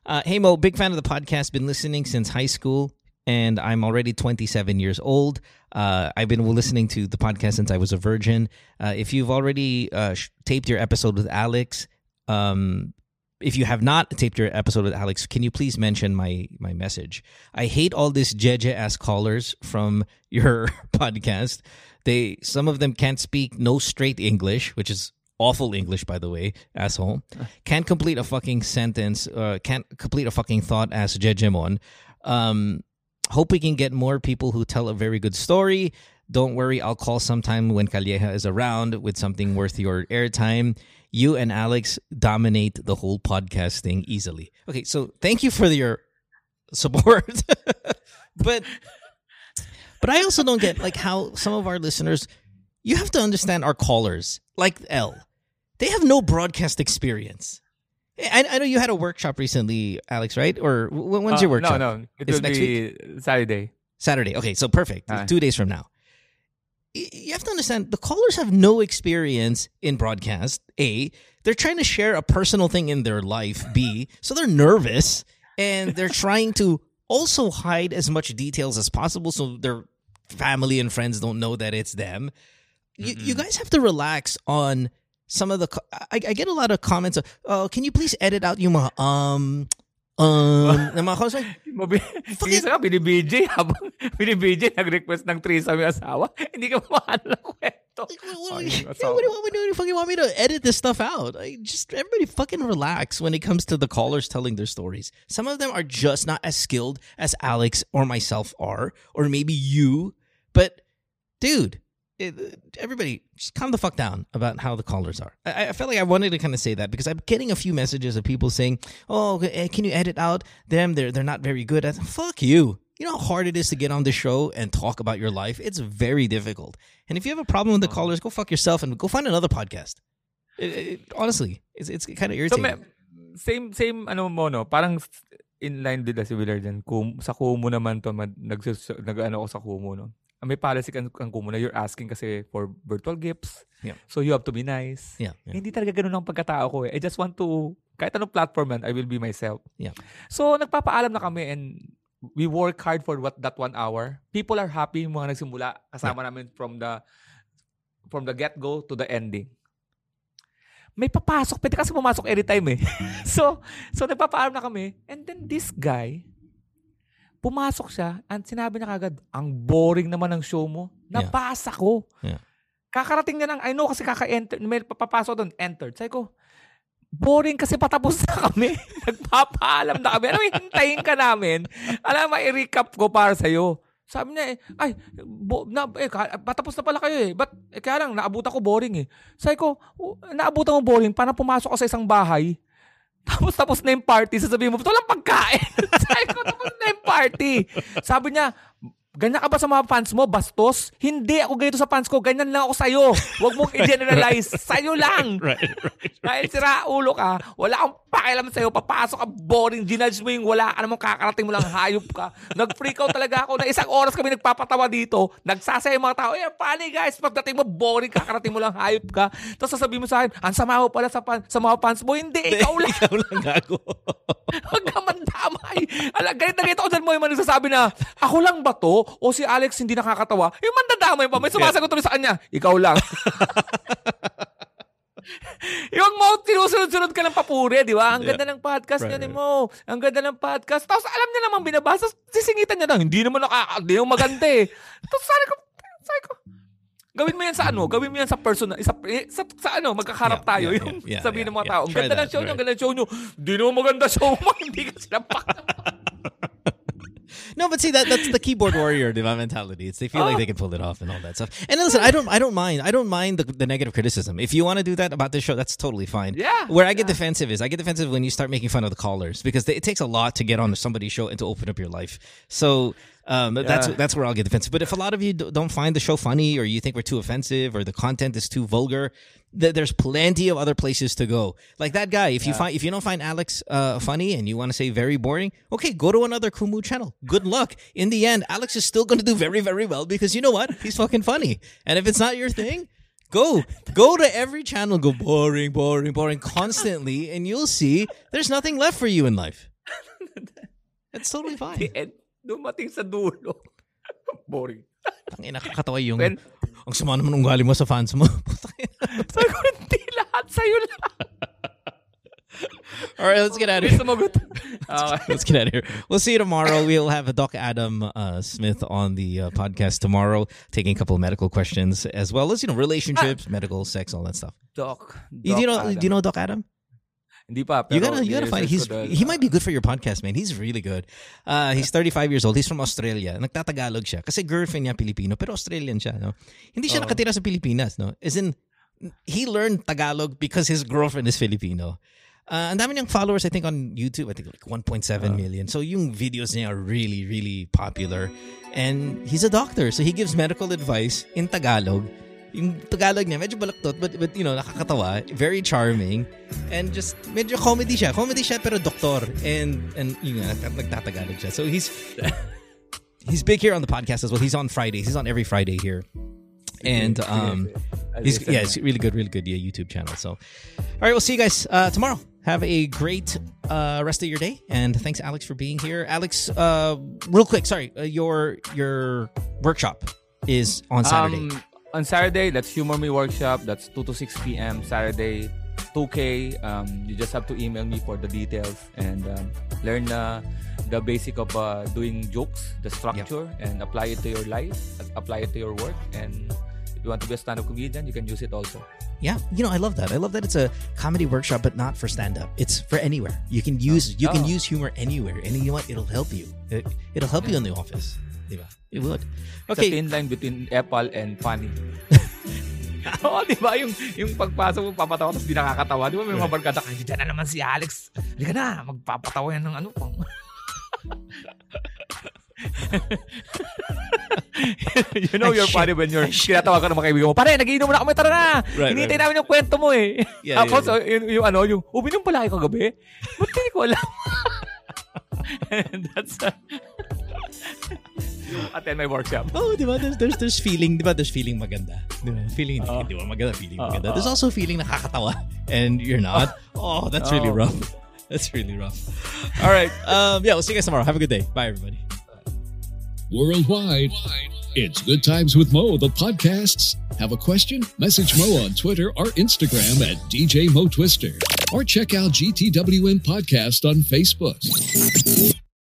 Uh, hey Mo, big fan of the podcast. Been listening since high school, and I'm already 27 years old. Uh, I've been listening to the podcast since I was a virgin. Uh, if you've already uh, sh- taped your episode with Alex, um, if you have not taped your episode with Alex, can you please mention my my message? I hate all this jeje ass callers from your podcast. They some of them can't speak no straight English, which is awful English by the way, asshole. Can't complete a fucking sentence, uh, can't complete a fucking thought as Jejemon. Um hope we can get more people who tell a very good story. Don't worry, I'll call sometime when Calleja is around with something worth your airtime. You and Alex dominate the whole podcast thing easily. Okay, so thank you for your support. but but I also don't get like how some of our listeners. You have to understand our callers, like L. They have no broadcast experience. I, I know you had a workshop recently, Alex, right? Or wh- when's your Uh, workshop? No, no. It It's next be Saturday. Saturday. Okay, so perfect. Ah. Two days from now. You have to understand the callers have no experience in broadcast. A, they're trying to share a personal thing in their life. B, so they're nervous and they're trying to also hide as much details as possible so their family and friends don't know that it's them. You, you guys have to relax on some of the. co- I, I get a lot of comments of, oh, can you please edit out yung mga um um na mga like, Mabi- Isa ka, binibidj. Habang binibidj, nag-request ng threesome yung asawa. Hindi ka mahala ng kwento. Like, what, what, what, asawa. do you want me to do? You fucking want me to edit this stuff out? Like, just everybody fucking relax when it comes to the callers telling their stories. Some of them are just not as skilled as Alex or myself are, or maybe you. But, dude, it, everybody just calm the fuck down about how the callers are. I, I felt like I wanted to kind of say that because I'm getting a few messages of people saying, "Oh, eh, can you edit out them? They're they're not very good." at Fuck you. You know how hard it is to get on the show and talk about your life. It's very difficult. And if you have a problem with the callers, go fuck yourself and go find another podcast. It, it, honestly, it's it's kind of So, irritating. same, same, ano mo, no? Parang in line din si Willard dyan. Kum, sa Kumu naman to, mag, nagsus, nag, ano ako sa Kumu, no? May policy kang, kang Kumu na you're asking kasi for virtual gifts. Yeah. So, you have to be nice. yeah, yeah. Hindi talaga ganun ang pagkatao ko eh. I just want to, kahit anong platform man, I will be myself. Yeah. So, nagpapaalam na kami and we work hard for what that one hour. People are happy, yung mga nagsimula. Kasama namin from the from the get-go to the ending. May papasok, pwede kasi pumasok anytime eh. so, so nagpapaalam na kami. And then this guy, pumasok siya and sinabi niya kagad, ang boring naman ng show mo. Yeah. Nabasa ko. Yeah. Kakarating niya ng, I know kasi kaka-enter, may papapasok doon, entered. Sabi ko, boring kasi patapos na kami. Nagpapaalam na kami. Ano, hintayin ka namin. Alam, may recap ko para sa'yo. Sabi niya eh, ay, bo, na, eh, patapos na pala kayo eh. But, eh, kaya lang, naabutan ko boring eh. Sabi ko, "Oh, naabutan mo boring, parang pumasok ka sa isang bahay. Tapos tapos na yung party, sasabihin mo, walang pagkain. Sabi ko, tapos na party. Sabi niya, ganyan ka ba sa mga fans mo? Bastos? Hindi ako ganito sa fans ko. Ganyan lang ako sa'yo. Huwag mong i-generalize. Sa'yo lang. right, right. Dahil sira ulo ka, wala akong pakialam sa'yo, papasok ka, boring, ginudge mo yung wala ka namang kakarating mo lang, hayop ka. Nag-freak out talaga ako na isang oras kami nagpapatawa dito, nagsasaya yung mga tao, eh, funny guys, pagdating mo, boring, kakarating mo lang, hayop ka. Tapos sasabihin mo sa akin, ang sama mo pala sa, fan, sa mga fans mo, hindi, ikaw lang. Ikaw lang gago. Huwag ka mandamay. Ala, ganit na ganito ako dyan mo yung nagsasabi na, ako lang ba to? O si Alex hindi nakakatawa? Yung mandadamay pa, may sumasagot tuloy sa kanya, ikaw lang. yung mo, sinusunod-sunod ka ng papuri, di ba? Ang Yeah. ganda ng podcast Right, niya ni right. Mo. Ang ganda ng podcast. Tapos alam niya naman binabasa, sisingitan niya lang. Hindi naman nakaka, hindi naman maganda eh. Tapos sabi ko, sabi ko, gawin mo yan sa ano, gawin mo yan sa personal, sa, sa, sa ano, magkakarap Yeah, tayo. yeah, yung yeah, yeah, sabihin ng mga yeah, tao, yeah. ang ganda ng that, show niyo, ang right. ganda ng show niyo. Hindi naman maganda show mo, hindi ka sila No, but see that that's the keyboard warrior mentality. It's they feel like they can pull it off and all that stuff. And listen, I don't I don't mind. I don't mind the, the negative criticism. If you want to do that about this show, that's totally fine. Yeah, Where I get defensive is I get defensive when you start making fun of the callers because they, it takes a lot to get on somebody's show and to open up your life. So um, that's Yeah. that's where I'll get defensive. But if a lot of you don't find the show funny or you think we're too offensive or the content is too vulgar, th- there's plenty of other places to go. Like that guy, if you find if you don't find Alex uh, funny and you want to say very boring, okay, go to another Kumu channel. Good luck. In the end, Alex is still going to do very very well because you know what? He's fucking funny. And if it's not your thing, go go to every channel. Go boring, boring, boring constantly, and you'll see there's nothing left for you in life. That's totally fine. Dumating sa dulo. Boring. Tangina, nakakatawa yung When- ang sama naman ng mo sa fans mo. Ko, hindi lahat sa'yo lang. All right, let's get out of here. Okay. Let's get out of here. We'll see you tomorrow. We'll have a Doc Adam uh, Smith on the uh, podcast tomorrow, taking a couple of medical questions as well as you know relationships, medical, sex, all that stuff. Doc. You, do you know? Doc Do you know Doc Adam? Hindi pa. You gotta, you gotta find. He's he might be good for your podcast, man. He's really good. Uh, he's 35 years old. He's from Australia. Nagtatagalog siya kasi girlfriend niya Pilipino, pero Australian siya. No, hindi siya Oo. nakatira sa Pilipinas. No, as in he learned Tagalog because his girlfriend is Filipino. Uh, ang dami niyang followers, I think, on YouTube. I think like 1.7 million. So yung videos niya are really, really popular. And he's a doctor. So he gives medical advice in Tagalog. Yung Tagalog niya, medyo balaktot, but, but you know, nakakatawa. Very charming. And just, medyo comedy siya. Comedy siya, pero doktor. And, and yun nga, nag- nagtatagalog siya. So he's, he's big here on the podcast as well. He's on Fridays. He's on every Friday here. And, um, He's, yeah, it's really good, really good yeah, YouTube channel. So, all right, we'll see you guys uh, tomorrow. Have a great uh, rest of your day, and thanks, Alex, for being here. Alex, uh, real quick, sorry, uh, your your workshop is on Saturday. Um, on Saturday, that's Humor Me Workshop. That's 2 to 6 p.m. Saturday, 2K. Um, you just have to email me for the details and um, learn uh, the basic of uh, doing jokes, the structure, and apply it to your life, apply it to your work. And if you want to be a stand-up comedian, you can use it also. yeah, you know, I love that. I love that it's a comedy workshop, but not for stand up. It's for anywhere. You can use you can Oh. use humor anywhere, and you know what? It'll help you. It, it'll help you in the office. Diba? It would. It's a Okay. thin line between Apple and funny. Oo, di ba? Yung, yung pagpasok mo, papatawa, tapos di nakakatawa. Di ba may mga barkada ka, dyan na naman si Alex. Hindi ka na, magpapatawa yan ng ano pang. you know you're funny when you're kinatawa ka ng mga kaibigan mo. Pare, nagiinom na kami, tara na. Right, Hinihintay right. namin yung kwento mo eh. Yeah, Tapos, yeah, oh, yung, yung ano, yung, uminom pala kayo kagabi? Ba't hindi ko alam? And that's, uh, attend my workshop. Oh, di ba? There's, there's, there's feeling, di ba? There's feeling maganda. Di ba? Feeling, Oo. di ba? Maganda, feeling Oo, maganda. Ah. There's also feeling nakakatawa and you're not. Oh, that's really Oo. rough. That's really rough. All right. Um, yeah, we'll see you guys tomorrow. Have a good day. Bye, everybody. Worldwide, it's Good Times with Mo, the podcasts. Have a question? Message Mo on Twitter or Instagram at DJ Mo Twister. Or check out GTWM Podcast on Facebook.